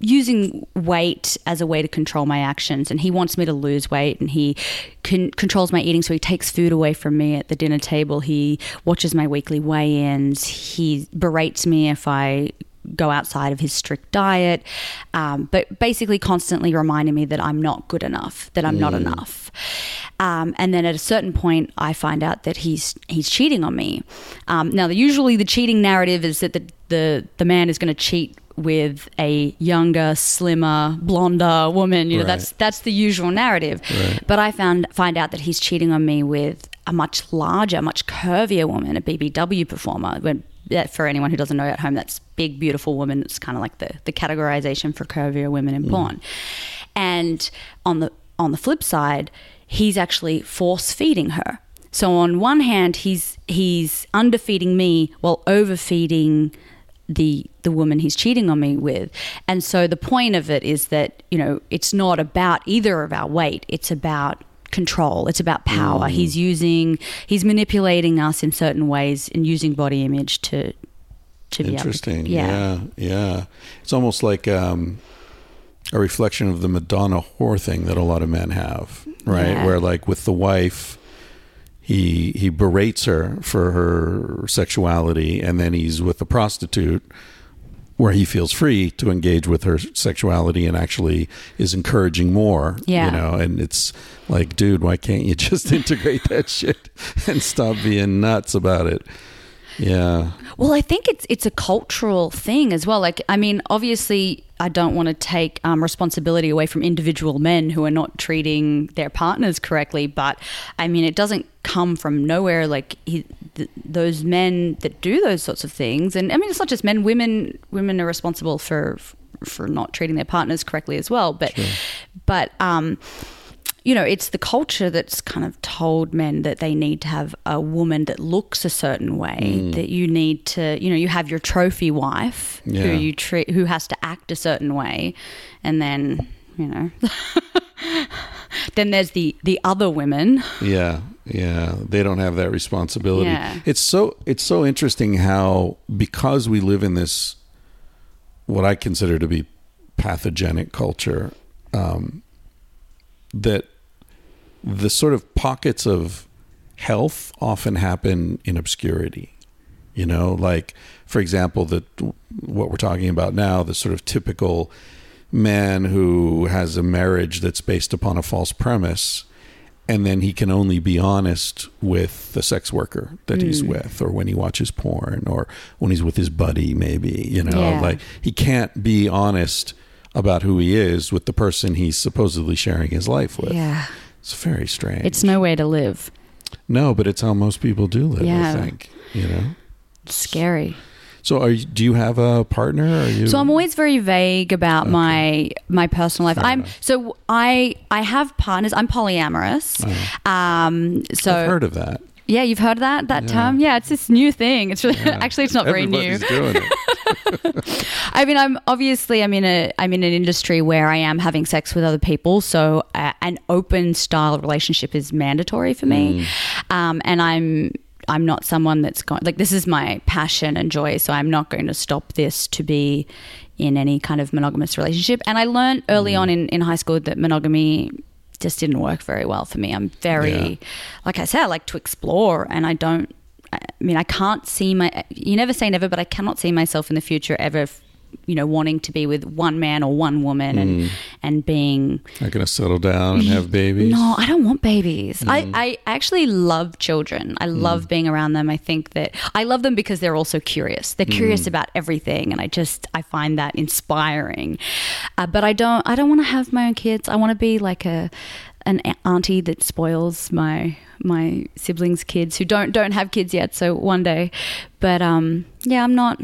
using weight as a way to control my actions. And he wants me to lose weight, and he con- controls my eating. So he takes food away from me at the dinner table. He watches my weekly weigh-ins. He berates me if I go outside of his strict diet, um, but basically constantly reminding me that I'm not good enough, that I'm not enough. Um, and then at a certain point, I find out that he's he's cheating on me. Um, now, usually the cheating narrative is that the the, the man is going to cheat with a younger, slimmer, blonder woman. You know, Right. that's that's the usual narrative. But I found find out that he's cheating on me with a much larger, much curvier woman, a BBW performer. When for anyone who doesn't know at home, that's big, beautiful woman. It's kind of like the the categorization for curvier women in mm. porn. And on the on the flip side, he's actually force feeding her. So on one hand, he's he's underfeeding me while overfeeding the the woman he's cheating on me with. And so the point of it is that, you know, it's not about either of our weight. It's about control. It's about power. He's using he's manipulating us in certain ways and using body image to to be Interesting. yeah. yeah, yeah. It's almost like um, a reflection of the Madonna whore thing that a lot of men have, right? Yeah. Where like with the wife, he he berates her for her sexuality, and then he's with a prostitute. Where he feels free to engage with her sexuality and actually is encouraging more, Yeah. you know. And it's like, dude, why can't you just integrate that shit and stop being nuts about it? Yeah, Well, I think it's it's a cultural thing as well. Like, I mean, obviously, I don't want to take um, responsibility away from individual men who are not treating their partners correctly, but I mean, it doesn't come from nowhere. Like he, th- those men that do those sorts of things, and I mean, it's not just men. Women, women are responsible for for not treating their partners correctly as well. But, but um, you know, it's the culture that's kind of told men that they need to have a woman that looks a certain way, Mm. that you need to, you know, you have your trophy wife Yeah. who you treat, who has to act a certain way, and then, you know, then there's the the other women. Yeah, yeah. They don't have that responsibility. Yeah. It's so it's so interesting how because we live in this what I consider to be pathogenic culture, um, that the sort of pockets of health often happen in obscurity. You know, like for example, the what we're talking about now, the sort of typical man who has a marriage that's based upon a false premise and then he can only be honest with the sex worker that he's mm. with or when he watches porn or when he's with his buddy maybe you know Yeah. like he can't be honest about who he is with the person he's supposedly sharing his life with Yeah, it's very strange it's no way to live. no but it's how most people do live Yeah. i think you know It's scary. so are you, do you have a partner you So I'm always very vague about my my personal life. Fair I'm enough. so I I have partners. I'm polyamorous. Um, so i've heard of that Yeah, you've heard that that term. Yeah, it's this new thing. It's really, actually it's not very new. I mean, I'm obviously I'm in a I'm in an industry where I am having sex with other people, so uh, an open style relationship is mandatory for me, um, and I'm. I'm not someone that's going like this is my passion and joy, so I'm not going to stop this to be in any kind of monogamous relationship. And I learned early on in, in high school that monogamy just didn't work very well for me. I'm very, Yeah. like I said, I like to explore, and I don't. I mean, I can't see my. You never say never, but I cannot see myself in the future ever, you know, wanting to be with one man or one woman and and being. not gonna settle down and have babies No, I don't want babies. I, I actually love children. I love being around them. I think that I love them because they're also curious. They're curious about everything, and I just I find that inspiring. Uh, but I don't I don't want to have my own kids. I want to be like a an auntie that spoils my my siblings' kids who don't don't have kids yet. So one day, but um yeah, I'm not.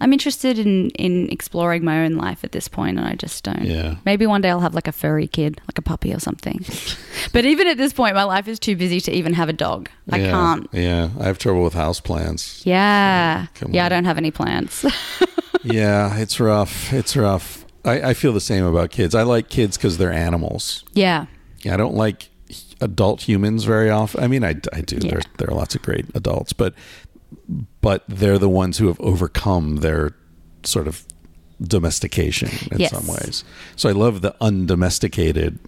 I'm interested in, in exploring my own life at this point, and I just don't. Yeah. Maybe one day I'll have like a furry kid, like a puppy or something. but even at this point, my life is too busy to even have a dog. I yeah, can't. Yeah, I have trouble with house plans. Yeah. Yeah, I don't have any plants. yeah, it's rough. It's rough. I, I feel the same about kids. I like kids because they're animals. yeah. Yeah, I don't like adult humans very often. I mean, I, I do. Yeah. There, there are lots of great adults, but but they're the ones who have overcome their sort of domestication in Yes. some ways. So I love the undomesticated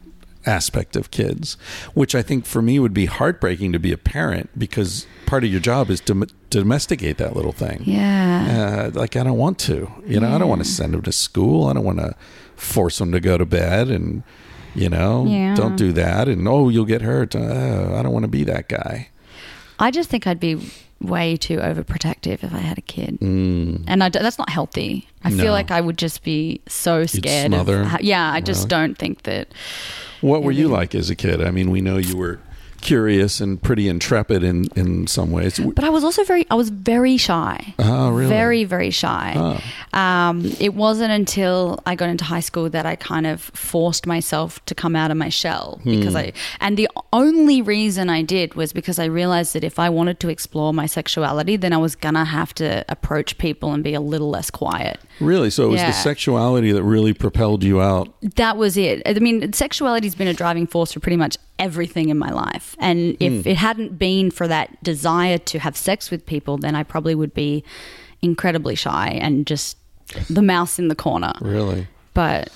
aspect of kids, which I think for me would be heartbreaking to be a parent because part of your job is to domesticate that little thing. Yeah. Uh, like I don't want to, you know, I don't want to send them to school. I don't want to force them to go to bed and, you know, Yeah. don't do that. And oh, you'll get hurt. Uh, I don't want to be that guy. I just think I'd be way too overprotective if I had a kid. Mm. And I d that's not healthy. I No. feel like I would just be so scared. smother? Of, yeah, I just Really? don't think that. What were you like as a kid? I mean, we know you were curious and pretty intrepid in in some ways. But I was also very, I was very shy. Oh, really? Very, very shy. Oh. Um, it wasn't until I got into high school that I kind of forced myself to come out of my shell hmm. because I, and the only reason I did was because I realized that if I wanted to explore my sexuality, then I was gonna have to approach people and be a little less quiet. Really? So it was Yeah. the sexuality that really propelled you out. that was it. I mean, sexuality's been a driving force for pretty much everything in my life. And if hmm. it hadn't been for that desire to have sex with people, then I probably would be incredibly shy and just the mouse in the corner. Really? But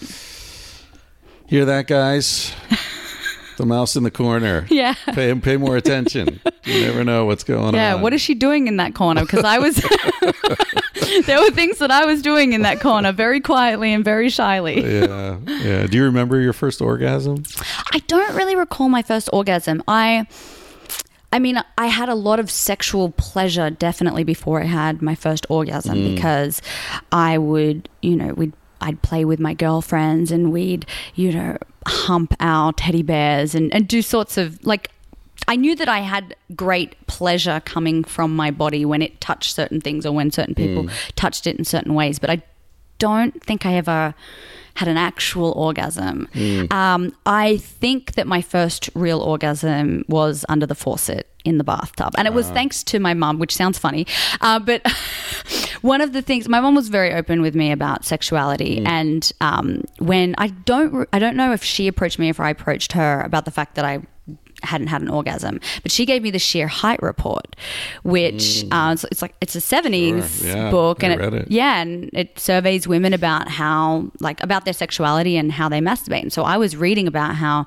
Hear that, guys? the mouse in the corner. yeah. Pay pay more attention. You never know what's going Yeah, on. Yeah, what is she doing in that corner? Because I was, there were things that I was doing in that corner very quietly and very shyly. yeah, yeah. Do you remember your first orgasm? I don't really recall my first orgasm. I I mean, I had a lot of sexual pleasure definitely before I had my first orgasm mm. because I would, you know, we'd I'd play with my girlfriends and we'd, you know, hump our teddy bears and, and do sorts of like I knew that I had great pleasure coming from my body when it touched certain things or when certain people mm. touched it in certain ways, but I don't think I ever had an actual orgasm. Um, I think that my first real orgasm was under the faucet in the bathtub, and it was thanks to my mum, which sounds funny, uh, but one of the things my mum was very open with me about sexuality, and um, when I don't, I don't know if she approached me or if I approached her about the fact that I hadn't had an orgasm. But she gave me the Shere Hite report, which uh, it's, it's like it's a seventies Sure. Yeah, book, and I read it. yeah, and it surveys women about how like about their sexuality and how they masturbate. And so I was reading about how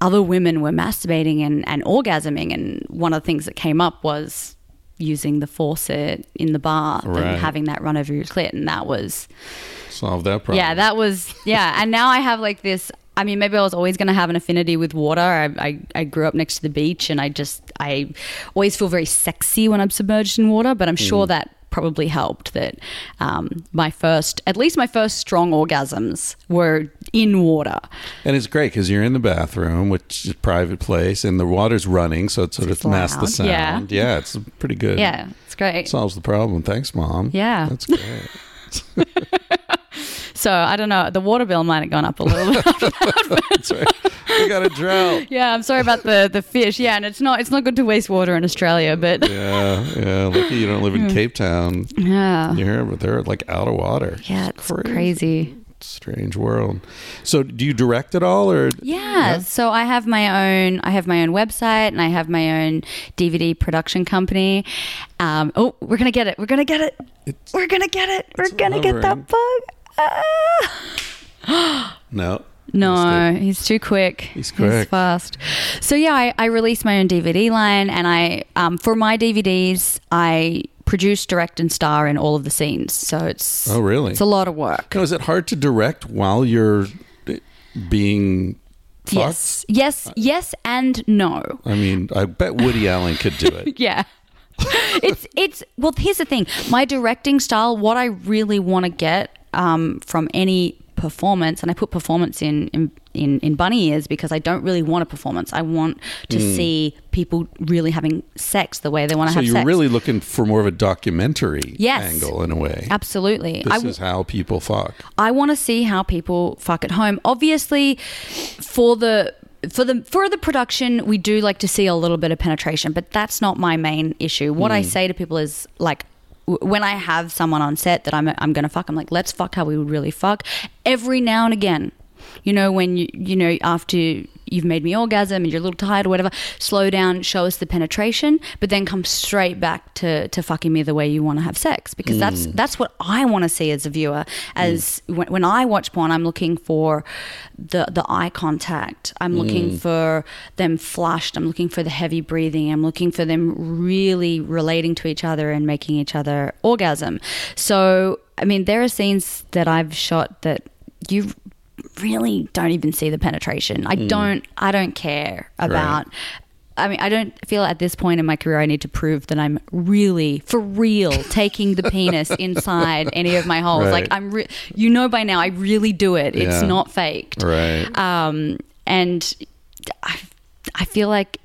other women were masturbating and, and orgasming, and one of the things that came up was using the faucet in the bath Right. and having that run over your clit, and that was Solve that problem. yeah, that was yeah. And now I have like this. I mean, maybe I was always going to have an affinity with water. I, I I grew up next to the beach, and I just I always feel very sexy when I'm submerged in water. But I'm sure that probably helped that um, my first, at least my first strong orgasms were in water. And it's great because you're in the bathroom, which is a private place, and the water's running, so it sort of It's masks the loud, yeah. sound. Yeah. it's pretty good. Yeah, it's great. Solves the problem. Thanks, Mom. Yeah. That's great. So I don't know. The water bill might have gone up a little bit. That's right. We got a drought. yeah, I'm sorry about the the fish. Yeah, and it's not it's not good to waste water in Australia, but Yeah, yeah. Lucky you don't live Hmm. in Cape Town. yeah, You hear, but they're like out of water. yeah, it's crazy. Strange world. So, do you direct it all, or Yeah. So I have my own. I have my own website, and I have my own DVD production company. Um, oh, we're gonna get it. We're gonna get it. It's- we're gonna get it. We're gonna get that bug. Ah. no? No, he's too quick. He's quick. fast. So yeah, I, I released my own DVD line, and I um, for my DVDs I produce, direct, and star in all of the scenes. So it's Oh, really? it's a lot of work. No, is it hard to direct while you're being fucked? Yes, yes, yes, and no. I mean, I bet Woody Allen could do it. Yeah. it's it's well here's the thing my directing style what i really want to get um, from any performance and i put performance in, in in in bunny ears because i don't really want a performance i want to see people really having sex the way they want to Hmm. So have you're really looking for more of a documentary Yes. angle in a way. absolutely This I, is how people fuck. I want to see how people fuck at home. Obviously, for the for the for the production, we do like to see a little bit of penetration, but that's not my main issue. What I say to people is like w- when I have someone on set that I'm I'm going to fuck, I'm like, let's fuck how we would really fuck. Every now and again, you know, when you you know after you've made me orgasm and you're a little tired or whatever, slow down, show us the penetration, but then come straight back to, to fucking me the way you want to have sex because that's mm. that's what I want to see as a viewer. As mm. when, when I watch porn, I'm looking for the the eye contact. I'm looking mm. for them flushed. I'm looking for the heavy breathing. I'm looking for them really relating to each other and making each other orgasm. So I mean, there are scenes that I've shot that you really don't even see the penetration. I don't I don't care about I mean, I don't feel at this point in my career I need to prove that I'm really, for real, taking the penis inside any of my holes. Right. Like I'm, re- you know, by now I really do it. It's not faked. Right. Um, and I, I feel like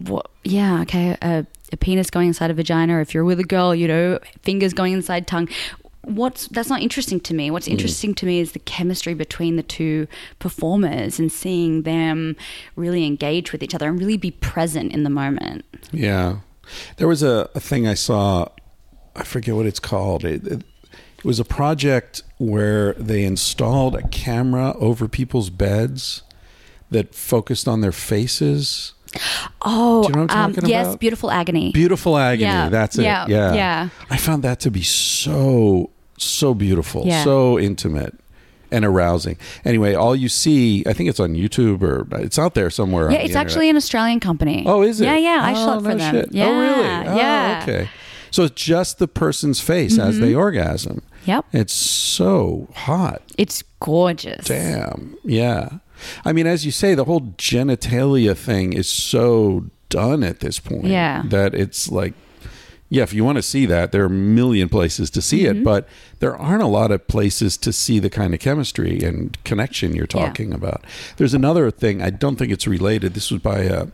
what? Yeah, okay. A, a penis going inside a vagina. If you're with a girl, you know, fingers going inside tongue. What's that's not interesting to me. What's mm. interesting to me is the chemistry between the two performers and seeing them really engage with each other and really be present in the moment. Yeah. There was a, a thing I saw, I forget what it's called. It, it, it was a project where they installed a camera over people's beds that focused on their faces. Oh, Do you know what I'm um, talking yes, about? beautiful agony. Beautiful agony. Yeah, That's it. yeah, Yeah. yeah. I found that to be so, so beautiful, Yeah. so intimate and arousing. Anyway, all you see, I think it's on YouTube or it's out there somewhere. yeah, it's internet. actually an Australian company. Oh, is it? Yeah, yeah. I oh, shot for no them. Shit. Yeah, oh, really? Oh, yeah. okay. So it's just the person's face as they orgasm. Yep. It's so hot. It's gorgeous. Damn. Yeah. I mean, as you say, the whole genitalia thing is so done at this point. Yeah. That it's like, yeah, if you want to see that, there are a million places to see Mm-hmm. it, but there aren't a lot of places to see the kind of chemistry and connection you're Yeah. talking about. There's another thing, I don't think it's related. This was by a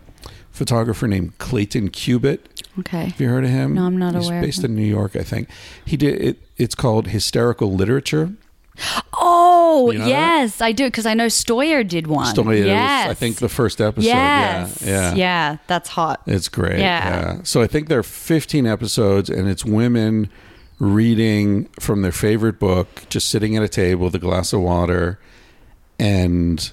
photographer named Clayton Cubitt. Okay. Have you heard of him? No, I'm not He's aware of based in New York, I think. He did it. It's called hysterical literature. Oh, You know that? yes, I do because I know Stoya did one. Stoya. it was, Yes. I think the first episode. Yes. Yeah, yeah, Yeah, that's hot. It's great. Yeah. So I think there are 15 episodes, and it's women reading from their favorite book, just sitting at a table with a glass of water, and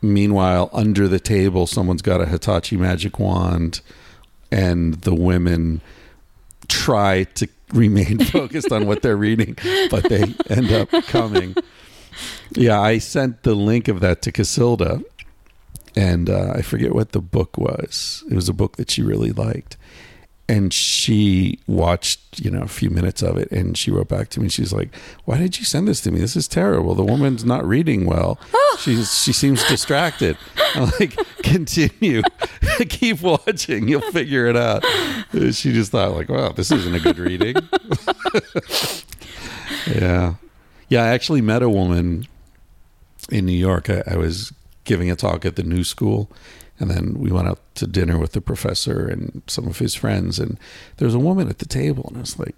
meanwhile, under the table, someone's got a Hitachi magic wand, and the women try to remain focused on what they're reading, but they end up coming. Yeah, I sent the link of that to Casilda, and uh, I forget what the book was. It was a book that she really liked, and she watched you know a few minutes of it, and she wrote back to me. She's like, "Why did you send this to me? This is terrible. The woman's not reading well. Oh. She's she seems distracted." I'm like, "Continue, keep watching. You'll figure it out." She just thought like, "Wow, this isn't a good reading." yeah, yeah. I actually met a woman in New York. I, I was giving a talk at the New School, and then we went out to dinner with the professor and some of his friends. And there was a woman at the table, and I was like,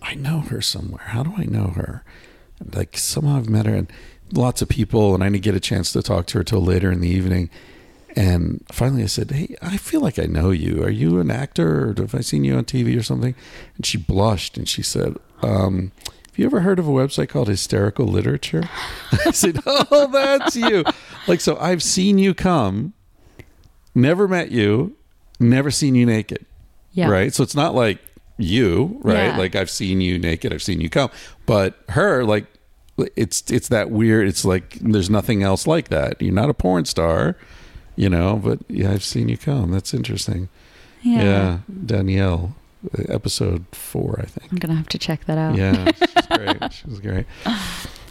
I know her somewhere. How do I know her? And like somehow I've met her, and lots of people, and I didn't get a chance to talk to her till later in the evening. And finally, I said, "Hey, I feel like I know you. Are you an actor, or have I seen you on TV or something?" And she blushed and she said, um, "Have you ever heard of a website called Hysterical Literature?" I said, "Oh, that's you." Like, so I've seen you come, never met you, never seen you naked, Yeah. right? So it's not like you, right? Yeah. Like I've seen you naked, I've seen you come, but her, like, it's it's that weird. It's like there's nothing else like that. You're not a porn star, you know, but yeah, I've seen you come. That's interesting. Yeah. Yeah, Danielle, episode four, I think. I'm gonna have to check that out. Yeah, she's great. She was great.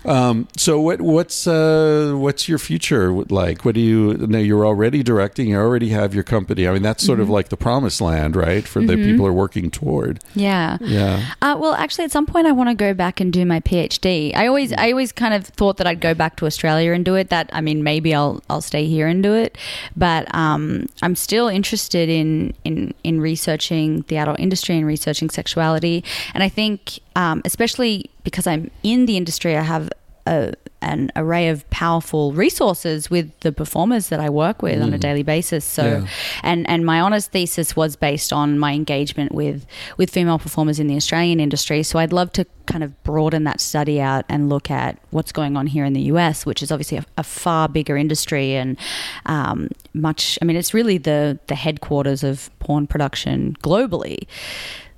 Um, so what what's uh, what's your future like? What do you know? You're already directing. You already have your company. I mean, that's sort Mm-hmm. of like the promised land, right? For the people are working toward. Yeah. Yeah. Uh, well, actually, at some point, I want to go back and do my PhD. I always, I always kind of thought that I'd go back to Australia and do it. That I mean, maybe I'll, I'll stay here and do it. But um, I'm still interested in, in, in researching the adult industry and researching sexuality. And I think, um, especially because I'm in the industry, I have a, an array of powerful resources with the performers that I work with on a daily basis. So, Yeah. and and my honors thesis was based on my engagement with with female performers in the Australian industry. So I'd love to kind of broaden that study out and look at what's going on here in the US, which is obviously a, a far bigger industry and um, much. I mean, it's really the the headquarters of porn production globally.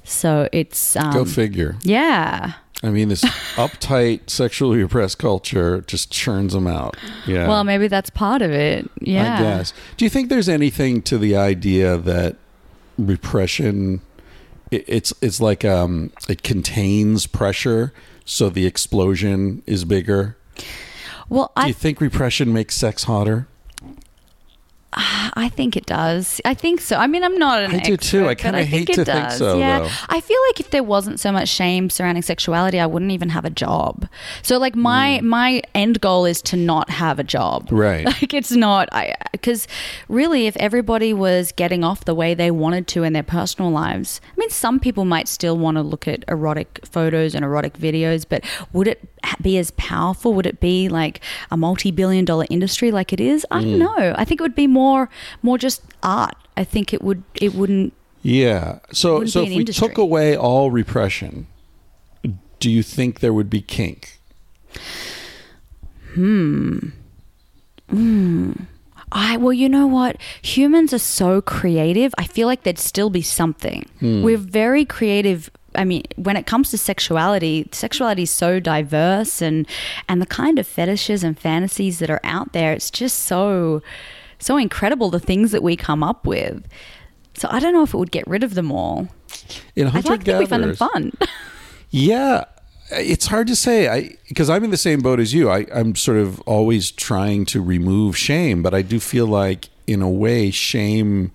So it's um, Go figure. yeah. I mean, this uptight, sexually repressed culture just churns them out. Yeah. Well, maybe that's part of it. Yeah. I guess. Do you think there's anything to the idea that repression it, it's it's like um it contains pressure so the explosion is bigger? Well, Do you think repression makes sex hotter? I I think it does. I think so. I mean, I'm not an I do too. I kinda hate think to it think does. so, Yeah, though. I feel like if there wasn't so much shame surrounding sexuality, I wouldn't even have a job. So, like my my end goal is to not have a job. Right. Like it's not. I because really, if everybody was getting off the way they wanted to in their personal lives, I mean, some people might still want to look at erotic photos and erotic videos, but would it be as powerful? Would it be like a multi-billion dollar industry like it is? I Hmm. don't know. I think it would be more more more just art. I think it would it wouldn't. Yeah. So Wouldn't so if we industry. took away all repression, do you think there would be kink? Hmm. Hmm. I well, you know what? Humans are so creative. I feel like there'd still be something. We're very creative. I mean, when it comes to sexuality, sexuality is so diverse, and and the kind of fetishes and fantasies that are out there, it's just so so incredible. The things that we come up with. So I don't know if it would get rid of them all. In hunter like to think we find them gatherers, fun. Yeah, it's hard to say. I because I'm in the same boat as you. I, I'm sort of always trying to remove shame, but I do feel like, in a way, shame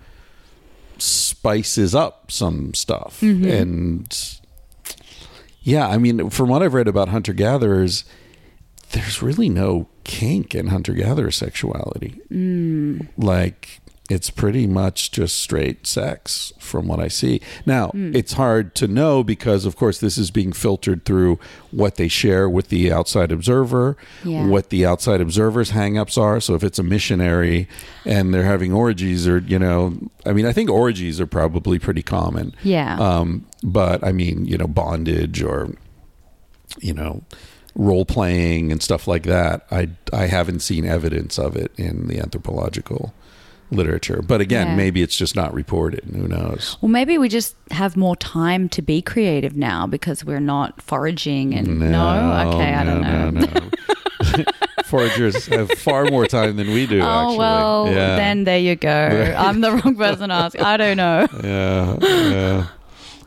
spices up some stuff. Mm-hmm. And yeah, I mean, from what I've read about hunter gatherers, there's really no kink in hunter gatherer sexuality. Like it's pretty much just straight sex from what I see. Now, it's hard to know because of course this is being filtered through what they share with the outside observer, Yeah. what the outside observer's hangups are. So if it's a missionary and they're having orgies or, you know, I mean, I think orgies are probably pretty common. Yeah. Um, but I mean, you know, bondage or you know, role playing and stuff like that. I I haven't seen evidence of it in the anthropological literature. But again, Yeah. maybe it's just not reported. Who knows? Well, maybe we just have more time to be creative now because we're not foraging and no. Okay, I don't know. No, no. Foragers have far more time than we do. Oh actually. well, yeah. then there you go. I'm the wrong person to ask. I don't know. yeah, yeah,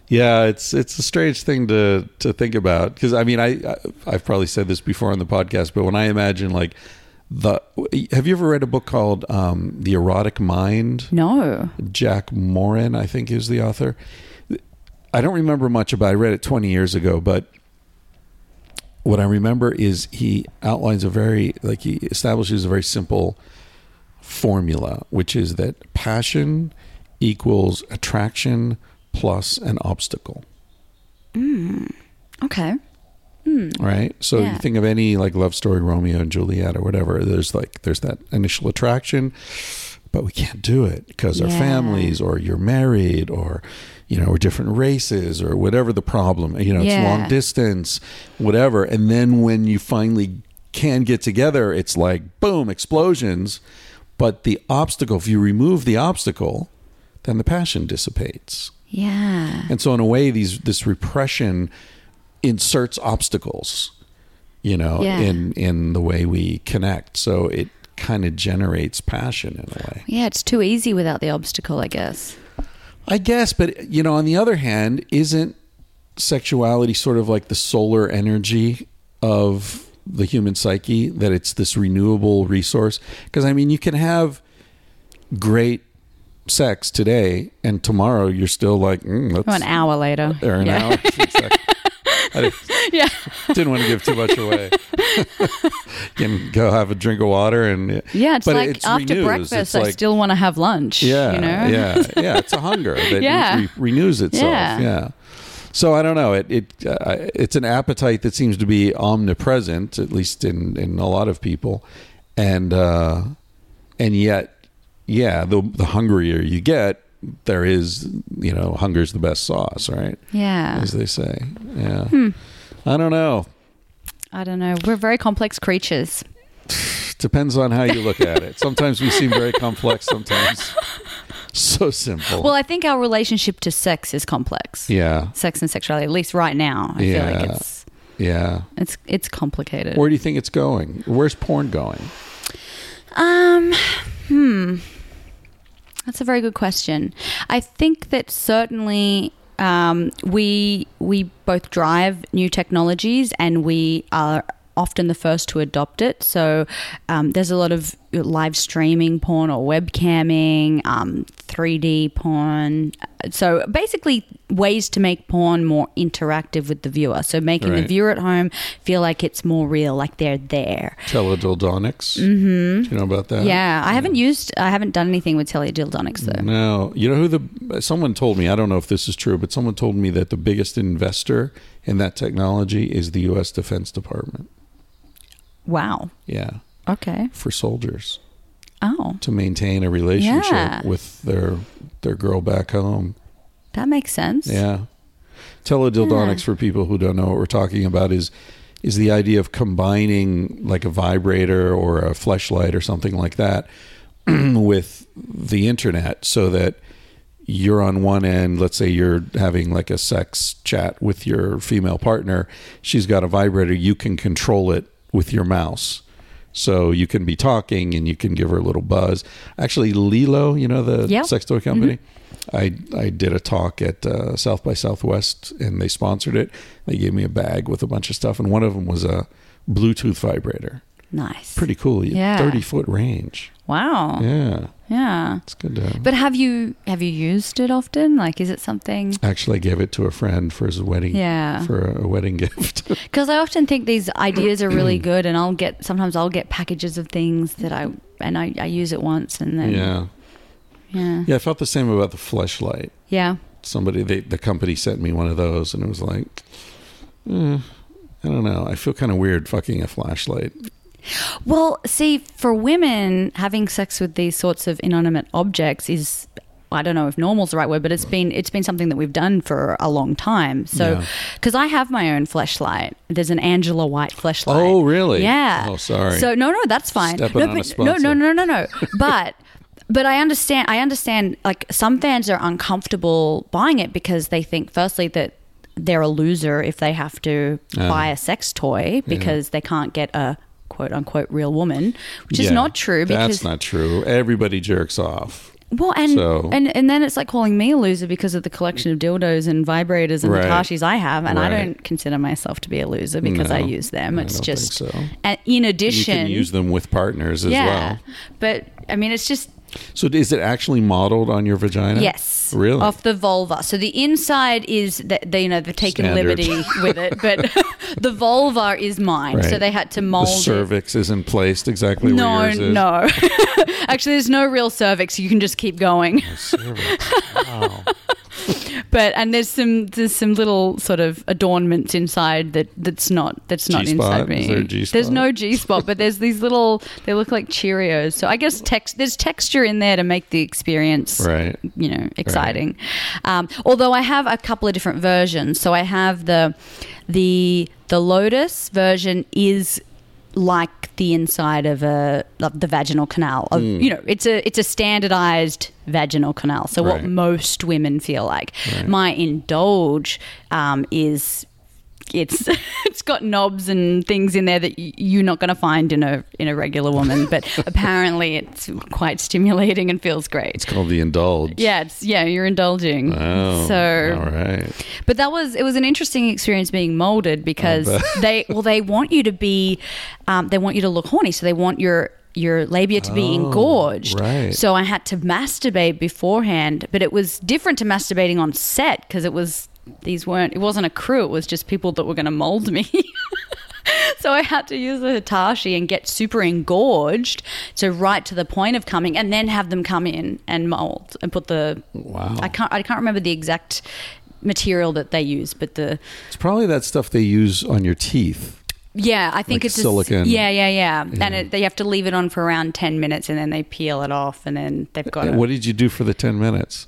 yeah. It's it's a strange thing to to think about because I mean I, I've probably said this before on the podcast, but when I imagine like the have you ever read a book called um, The Erotic Mind? No. Jack Morin, I think, is the author. I don't remember much about. it. I read it 20 years ago, but what I remember is he outlines a very like he establishes a very simple formula, which is that passion equals attraction plus an obstacle. Hmm. Okay. Hmm. Right. So Yeah. you think of any like love story, Romeo and Juliet or whatever. There's like there's that initial attraction, but we can't do it because our families, or you're married, or you know, we're different races, or whatever the problem. You know, it's Yeah. long distance, whatever. And then when you finally can get together, it's like boom, explosions. But the obstacle, if you remove the obstacle, then the passion dissipates. Yeah. And so in a way these this repression inserts obstacles, you know, Yeah. in in the way we connect. So it kind of generates passion in a way. Yeah, it's too easy without the obstacle, I guess. I guess, but you know, on the other hand, isn't sexuality sort of like the solar energy of the human psyche that it's this renewable resource? Because I mean, you can have great sex today and tomorrow you're still like mm, let's an hour later. or an yeah. hour. Exactly. I didn't, Yeah. didn't want to give too much away. can go have a drink of water and Yeah, it's but like it's after renews. breakfast, It's I like- still want to have lunch. yeah, You know? yeah, yeah. It's a hunger that Yeah. re- renews itself. Yeah. Yeah. So I don't know. It it uh, it's an appetite that seems to be omnipresent, at least in in a lot of people, and uh, and yet, yeah, the the hungrier you get, there is you know, hunger's the best sauce, right? Yeah. As they say. Yeah. Hmm. I don't know. I don't know. We're very complex creatures. Depends on how you look at it. Sometimes we seem very complex. Sometimes so simple. Well, I think our relationship to sex is complex. yeah, Sex and sexuality, at least right now. I feel like Yeah. it's yeah. it's it's complicated. Where do you think it's going? Where's porn going? Um, hmm. That's a very good question. I think that certainly um, we we both drive new technologies and we are often the first to adopt it. So um, there's a lot of live streaming porn or webcamming, um, 3D porn. So basically, ways to make porn more interactive with the viewer. So making the viewer at home feel like it's more real, like they're there. Teledildonics. Mm-hmm. Do you know about that? Yeah, I haven't used, I haven't done anything with teledildonics though. No, you know who the someone told me. I don't know if this is true, but someone told me that the biggest investor in that technology is the U.S. Defense Department. Wow. Yeah, Okay. for soldiers Oh, to maintain a relationship Yeah. with their their girl back home. that makes sense. Yeah. Teledildonics Yeah. for people who don't know what we're talking about is is the idea of combining like a vibrator or a fleshlight or something like that with the internet so that you're on one end, let's say you're having like a sex chat with your female partner, she's got a vibrator, you can control it with your mouse. So you can be talking and you can give her a little buzz. Actually, LELO, you know the Yep. sex toy company, I I did a talk at uh, South by Southwest and they sponsored it. They gave me a bag with a bunch of stuff, and one of them was a Bluetooth vibrator. Nice. Pretty cool. Yeah. thirty foot range. Wow. Yeah, Yeah. it's good to. But have you have you used it often? Like, is it something? Actually, I gave it to a friend for his wedding. Yeah. for a, wedding gift. Because I often think these ideas are really good, and I'll get sometimes I'll get packages of things that I and I, I use it once, and then yeah, yeah, yeah. I felt the same about the fleshlight. yeah. Somebody, they, the company sent me one of those, and it was like, eh, I don't know. I feel kind of weird fucking a flashlight. Well, see, for women, having sex with these sorts of inanimate objects is. I don't know if normal's the right word, but it's been it's been something that we've done for a long time. So, Yeah. because I have my own fleshlight, there's an Angela White fleshlight. Oh, really? Yeah. Oh, sorry. So no, no, that's fine. Stepping no, but, no, no, no, no, no. but but I understand. I understand. Like some fans are uncomfortable buying it because they think, firstly, that they're a loser if they have to Ah. buy a sex toy because they can't get a quote unquote real woman, which is not true. Because that's not true. Everybody jerks off. well, and, So- and and then it's like calling me a loser because of the collection of dildos and vibrators and Right. Hitachis I have, and I don't consider myself to be a loser because I use them. It's just, so. and in You addition, can use them with partners as yeah, well. but I mean, it's just So is it actually modeled on your vagina? yes, Really? off the vulva. So the inside is that they, you know, they've taken Standard. liberty with it, but the vulva is mine. So they had to mold it. cervix isn't placed exactly No, where yours is. no. Actually, there's no real cervix. You can just keep going. Cervix. Wow. But and there's some there's some little sort of adornments inside that that's not that's not G-spot? inside me. There? There's no G spot, but there's these little they look like Cheerios. So I guess text there's texture in there to make the experience Right. you know exciting. Um, although I have a couple of different versions. So I have the the the Lotus version is like the inside of a the vaginal canal. Of, Hmm. You know, it's a it's a standardized vaginal canal. So what most women feel like. Right. My indulge um, is it's it's got knobs and things in there that you're not going to find in a in a regular woman, but apparently it's quite stimulating and feels great. It's called the indulge. Yeah, it's yeah, you're indulging. Oh, so all right. but that was it was an interesting experience being molded because they well they want you to be um, they want you to look horny so they want your your labia to be engorged Oh, right. so i had to masturbate beforehand but it was different to masturbating on set because it was these weren't it wasn't a crew it was just people that were going to mold me So I had to use the Hitachi and get super engorged, so right to the point of coming, and then have them come in and mold and put the. Wow. I can't. I can't remember the exact material that they use, but the It's probably that stuff they use on your teeth. yeah, I think Like it's a s- silicone. yeah, yeah, yeah, and it, they have to leave it on for around ten minutes, and then they peel it off, and then they've got. Uh, it. What did you do for the 10 minutes?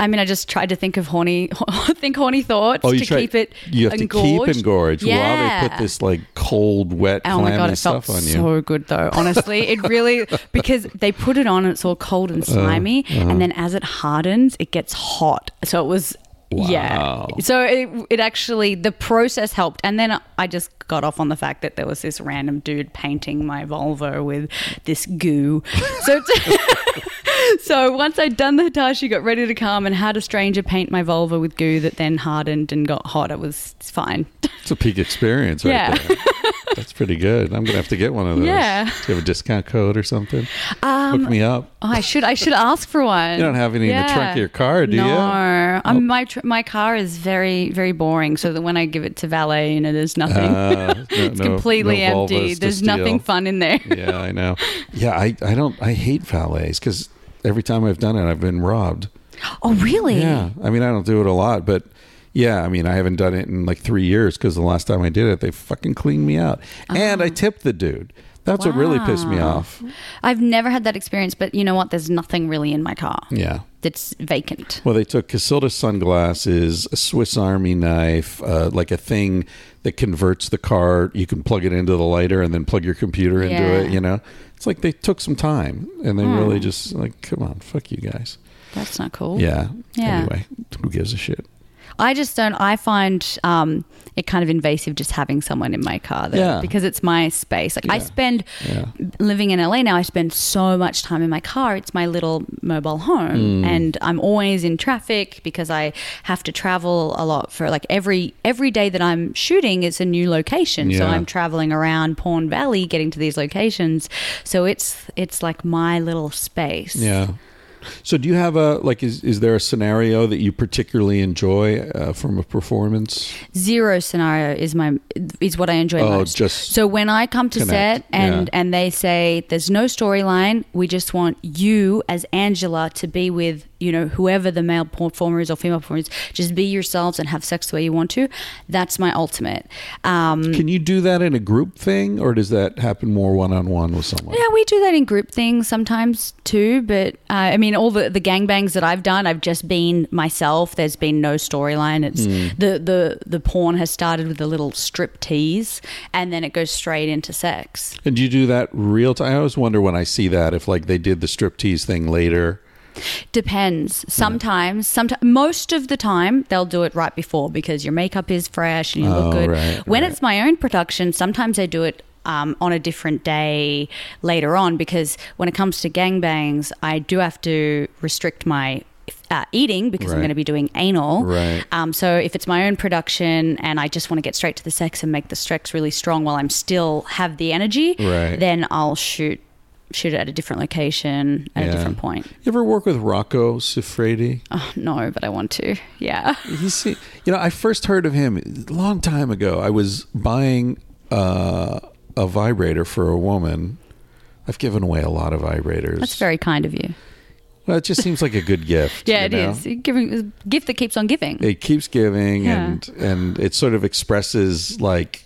I mean, I just tried to think of horny, think horny thoughts Oh, to try, keep it. You have engorged. to keep engorged while Yeah. they put this like cold, wet, Oh my god, it felt stuff on you. so good though. Honestly, it really because they put it on and it's all cold Uh, and slimy, uh-huh. and then as it hardens, it gets hot. So it was. Yeah. So it, it actually the process helped, and then I just got off on the fact that there was this random dude painting my vulva with this goo. So so once I'd done the Hitachi, got ready to come and had a stranger paint my vulva with goo that then hardened and got hot. It was fine. It's a peak experience right Yeah. there. That's pretty good. I'm gonna have to get one of those. Yeah. Do you have a discount code or something? Um, Hook me up. oh, I should I should ask for one. You don't have any in the trunk of your car, do no. you? No, um, my tr- my car is very very boring. So that when I give it to valet, you know, there's nothing. Uh, no- it's no- completely no empty. There's steal. nothing fun in there. yeah, I know. Yeah, I, I don't I hate valets because every time I've done it, I've been robbed. Oh, really? Yeah, I mean I don't do it a lot, but yeah, I mean I haven't done it in like three years because the last time I did it, they fucking cleaned me out, and I uh-huh. tipped the dude. That's what really pissed me. Off. I've never had that experience, but you know what? There's nothing really in my car Yeah. that's vacant. Well, they took Casilda sunglasses, a Swiss Army knife, uh, like a thing that converts the car. You can plug it into the lighter and then plug your computer into Yeah. it. You know, it's like they took some time and they really just like, come on, fuck you guys. That's not cool. Yeah. Yeah. Anyway, who gives a shit? I just don't. I find um, it kind of invasive just having someone in my car, though, Yeah. because it's my space. Like I spend Yeah. living in LA now. I spend so much time in my car. It's my little mobile home, Mm. and I'm always in traffic because I have to travel a lot for like every every day that I'm shooting. It's a new location, so I'm traveling around Porn Valley getting to these locations. So it's it's like my little space. Yeah. So, do you have a like? Is is there a scenario that you particularly enjoy uh, from a performance? zero scenario is my is what I enjoy Oh, most. just so when I come to connect. set and Yeah. and they say there's no storyline, we just want you as Angela to be with you know whoever the male performer is or female performer is. Just be yourselves and have sex the way you want to. That's my ultimate. Um, Can you do that in a group thing, or does that happen more one on one with someone? yeah, we do that in group things sometimes too. But uh, I mean, all the the gangbangs that I've done, I've just been myself. There's been no storyline. It's hmm. the the the porn has started with a little strip tease, and then it goes straight into sex. And do you do that real time? I always wonder when I see that if like they did the striptease thing later. Depends. Sometimes, sometimes, most of the time, they'll do it right before because your makeup is fresh and you Oh, look good. right, when right. it's my own production, sometimes I do it. Um, on a different day later on, because when it comes to gangbangs, I do have to restrict my uh, eating because I'm going to be doing anal. Right. Um, so if it's my own production and I just want to get straight to the sex and make the sex really strong while I'm still have the energy, Right. then I'll shoot shoot it at a different location at Yeah. a different point. You ever work with Rocco Siffredi? Oh, no, but I want to. Yeah. He's, see- you know, I first heard of him a long time ago. I was buying uh, a vibrator for a woman. I've given away a lot of vibrators. That's very kind of you. Well, it just seems like a good gift. Yeah, it know? is. You're Giving a gift that keeps on giving. It keeps giving, Yeah. and and it sort of expresses like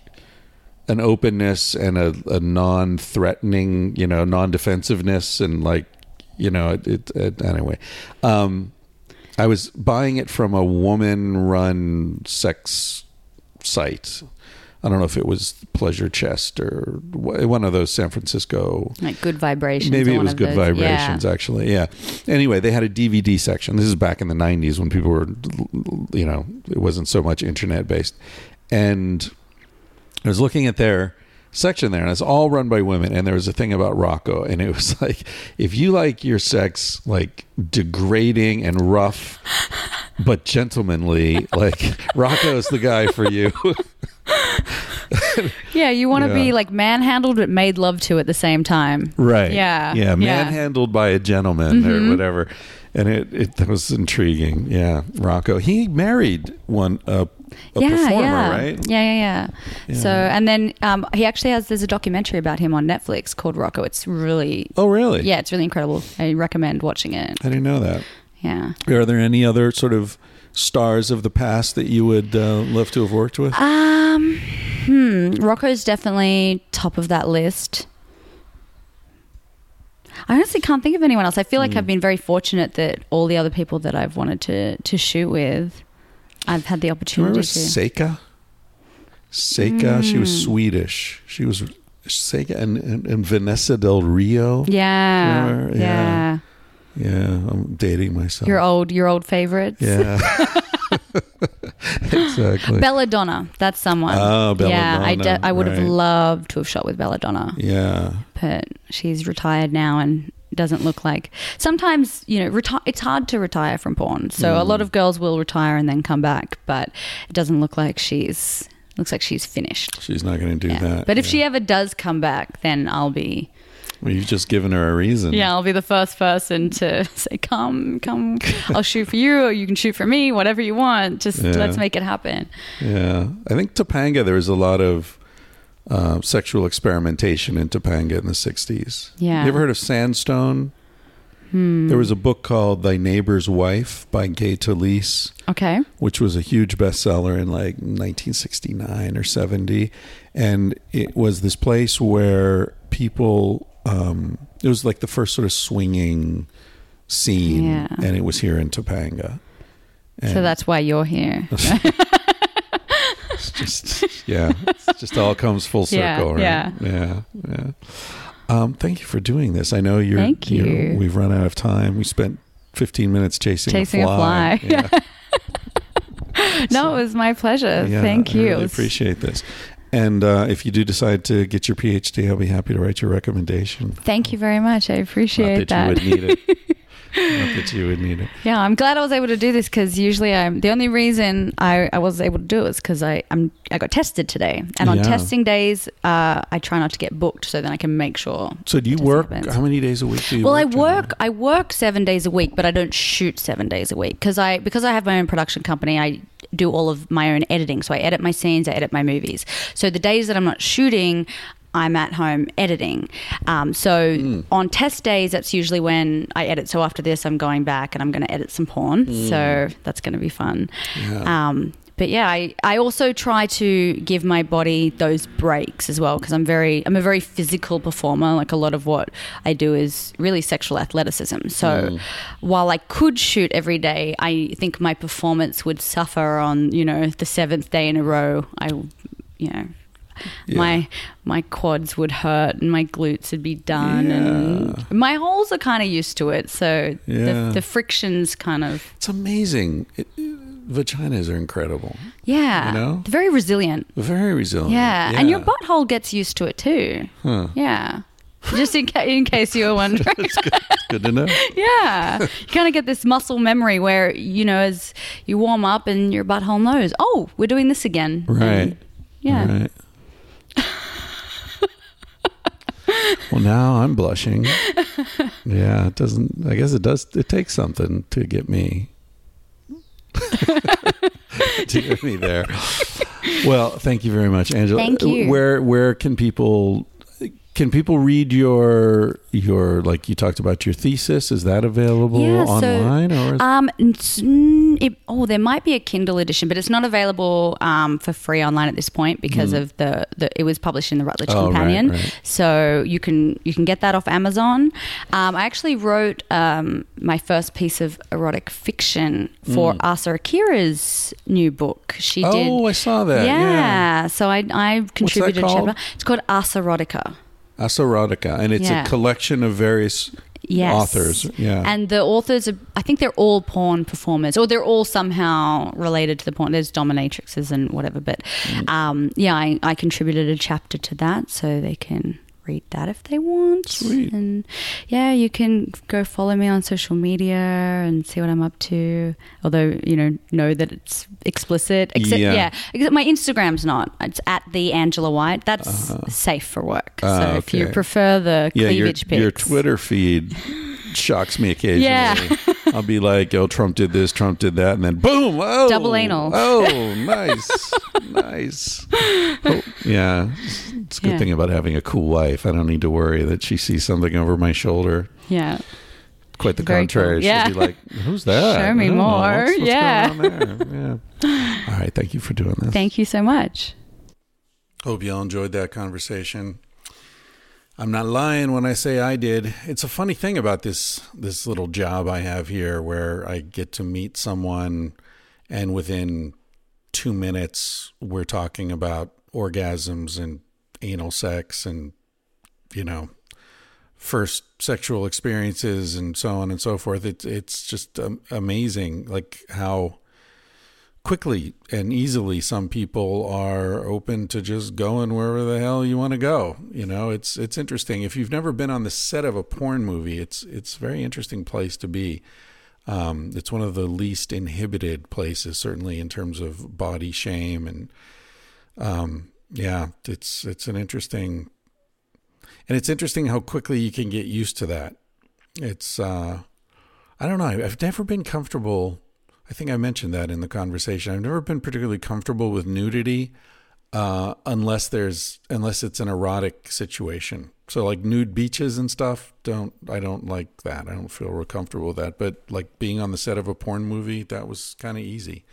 an openness and a, a non-threatening, you know, non-defensiveness, and like, you know, it. it, it anyway, um, I was buying it from a woman-run sex site. I don't know if it was Pleasure Chest or one of those San Francisco like good vibrations. Maybe it was good those. vibrations, Yeah. actually. Yeah. Anyway, they had a DVD section. This is back in the 90s when people were, you know, it wasn't so much internet based. And I was looking at their section there, and it's all run by women. And there was a thing about Rocco, and it was like, if you like your sex like degrading and rough, but gentlemanly, like Rocco's the guy for you. Yeah, you want to Yeah. be like manhandled but made love to at the same time. Right. Yeah. Yeah. Yeah. Manhandled by a gentleman Mhm. or whatever. And it, it that was intriguing. Yeah. Rocco. He married one uh, a yeah, performer, yeah. right? Yeah, yeah, yeah, So, and then um, he actually has, there's a documentary about him on Netflix called Rocco. It's really, Oh, really? yeah, it's really incredible. I recommend watching it. I didn't know that. Yeah. Are there any other sort of stars of the past that you would uh, love to have worked with? Um, hmm. Rocco's definitely top of that list. I honestly can't think of anyone else. I feel like Hmm. I've been very fortunate that all the other people that I've wanted to to shoot with, I've had the opportunity remember to. Seka? Seka, she was Mm. Swedish. She was Seka and, and, and Vanessa Del Rio. Yeah, yeah, Yeah. Yeah, I'm dating myself. Your old, your old favorites. Yeah. exactly. Belladonna. That's someone. Oh, Yeah, I, de- I would have loved to have shot with Belladonna, yeah. but she's retired now and doesn't look like. Sometimes you know, reti- it's hard to retire from porn. So a lot mm. of girls will retire and then come back, but it doesn't look like she's looks like she's finished. She's not going to do Yeah. that. But if yeah. she ever does come back, then I'll be well, you've just given her a reason. yeah, I'll be the first person to say, "Come, come, I'll shoot for you, or you can shoot for me, whatever you want. Just Yeah. let's make it happen." Yeah, I think Topanga. There was a lot of uh, sexual experimentation in Topanga in the '60s. Yeah. you ever heard of Sandstone? There was a book called "Thy Neighbor's Wife" by Gay Talese, Okay. which was a huge bestseller in like 1969 or 70, and it was this place where people. Um, it was like the first sort of swinging scene, Yeah. and it was here in Topanga. So that's why you're here. It's just yeah, it just all comes full Yeah, circle, right? yeah. yeah, yeah. Um, thank you for doing this. I know you're. Thank you're- we've run out of time. We spent 15 minutes chasing, Chasing a a fly. fly. Yeah, no, it was my pleasure. yeah, Thank I you. really appreciate this. And uh, if you do decide to get your PhD, I'll be happy to write your recommendation. Thank you very much. I appreciate Not that, that. you would need it. Not that you would need it. Yeah, I'm glad I was able to do this because usually I'm the only reason I, I was able to do it is because I I'm I got tested today, and on Yeah. testing days, uh, I try not to get booked so then I can make sure. So do you Testing work? events. How many days a week do you Well, work? I generally? work I work seven days a week, but I don't shoot seven days a week because I because I have my own production company. I do all of my own editing, so I edit my scenes, I edit my movies. So the days that I'm not shooting. I'm at home editing. Um, so Hmm. on test days, that's usually when I edit. So after this, I'm going back and I'm going to edit some porn. So that's going to be fun. Hmm. Yeah. Um, but yeah, I, I also try to give my body those breaks as well because I'm very I'm a very physical performer. Like a lot of what I do is really sexual athleticism. So mm. while I could shoot every day, I think my performance would suffer on you know the seventh day in a row. I you know. Yeah. My my quads would hurt and my glutes would be done Yeah. and my holes are kind of used to it so Yeah. the, the frictions kind of It's amazing. It, vaginas are incredible. yeah You know? they're very resilient Very resilient. Yeah. and your butthole gets used to it too. Huh. Yeah. Just in, ca- in case you were wondering. It's good, it's good to know. yeah. You kind of get this muscle memory where, you know, as you warm up and your butthole knows, oh, we're doing this again. Right. And, yeah. Right. well, now I'm blushing. Yeah, it doesn't. I guess it does. It takes something to get me. to me there. Well, thank you very much, Angela. Thank you. Where where can people can people read your your like you talked about your thesis? Is that available Yeah, so, online or? Is, Um, mm, it, oh, there might be a Kindle edition, but it's not available um, for free online at this point because of the, the it was published in the Routledge Mm. Oh, Companion. right. So you can you can get that off Amazon. Um, I actually wrote um, my first piece of erotic fiction for Asa Akira's new book. She did. Mm. oh, I saw that. yeah. yeah. so I I contributed a chapter. It's called Asarotica. Asarotica, and it's Yeah. a collection of various Yes. authors. Yeah. And the authors are, I think they're all porn performers, or they're all somehow related to the porn. There's dominatrixes and whatever. But Mm. um, yeah, I, I contributed a chapter to that so they can read that if they want. Sweet. And yeah, you can go follow me on social media and see what I'm up to. Although, you know, know that it's explicit. Except, Yeah. yeah. except my Instagram's not. It's at the Angela White. That's safe for work. Ah, so if you prefer the yeah, your, cleavage pics. your Twitter feed shocks me occasionally. Yeah. I'll be like, "Oh, Trump did this, Trump did that," and then boom! Oh, Double anal. Oh, nice, nice. Oh, yeah, it's a good Yeah. thing about having a cool wife. I don't need to worry that she sees something over my shoulder. Yeah. Quite the Very contrary. cool. Yeah. She'll be like, "Who's that? Show me I don't know. more." What's- what's Yeah. going on there? Yeah. All right. Thank you for doing this. Thank you so much. Hope y'all enjoyed that conversation. I'm not lying when I say I did. It's a funny thing about this this little job I have here where I get to meet someone and within 2 minutes we're talking about orgasms and anal sex and you know first sexual experiences and so on and so forth. It's it's just um, amazing like how quickly and easily some people are open to just going wherever the hell you want to go. You know, it's it's interesting. If you've never been on the set of a porn movie, it's it's a very interesting place to be. Um, it's one of the least inhibited places, certainly in terms of body shame and um, yeah, it's it's an interesting and it's interesting how quickly you can get used to that. It's uh, I don't know. I've never been comfortable I think I mentioned that in the conversation. I've never been particularly comfortable with nudity uh, unless there's unless it's an erotic situation. So like nude beaches and stuff, don't I don't like that. I don't feel real comfortable with that. But like being on the set of a porn movie, that was kind of easy.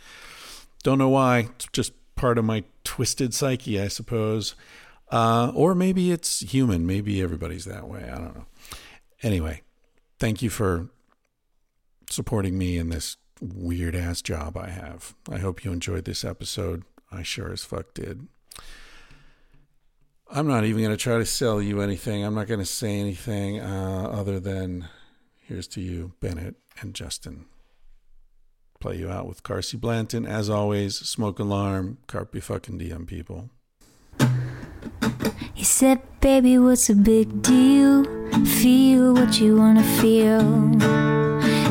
Don't know why. It's just part of my twisted psyche, I suppose. Uh, or maybe it's human. Maybe everybody's that way. I don't know. Anyway, thank you for supporting me in this weird ass job I have. I hope you enjoyed this episode. I sure as fuck did. I'm not even going to try to sell you anything. I'm not going to say anything uh, other than here's to you, Bennett and Justin. Play you out with Carsie Blanton. As always, smoke alarm, carpe fucking diem, people. He said, Baby, what's a big deal? Feel what you want to feel.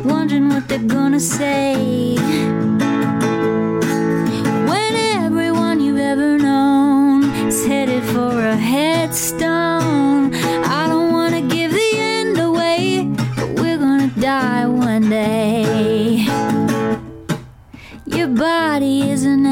wondering what they're gonna say. When everyone you've ever known is headed for a headstone, I don't wanna give the end away, but we're gonna die one day. Your body is an animal,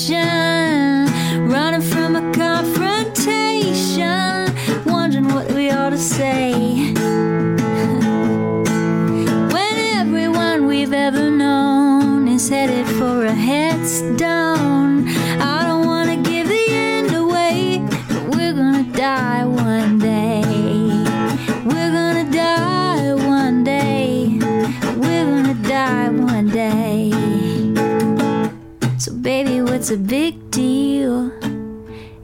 Headed for a headstone. I don't wanna give the end away, but we're gonna die one day. We're gonna die one day. We're gonna die one day. So, baby, what's a big deal?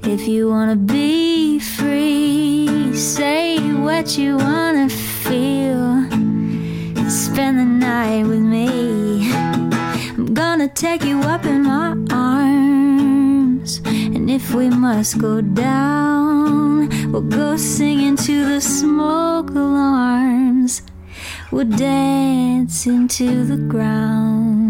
If you wanna be free, say what you wanna feel. Spend the night with me take you up in my arms. And if we must go down, we'll go singing to the smoke alarms. We'll dance into the ground.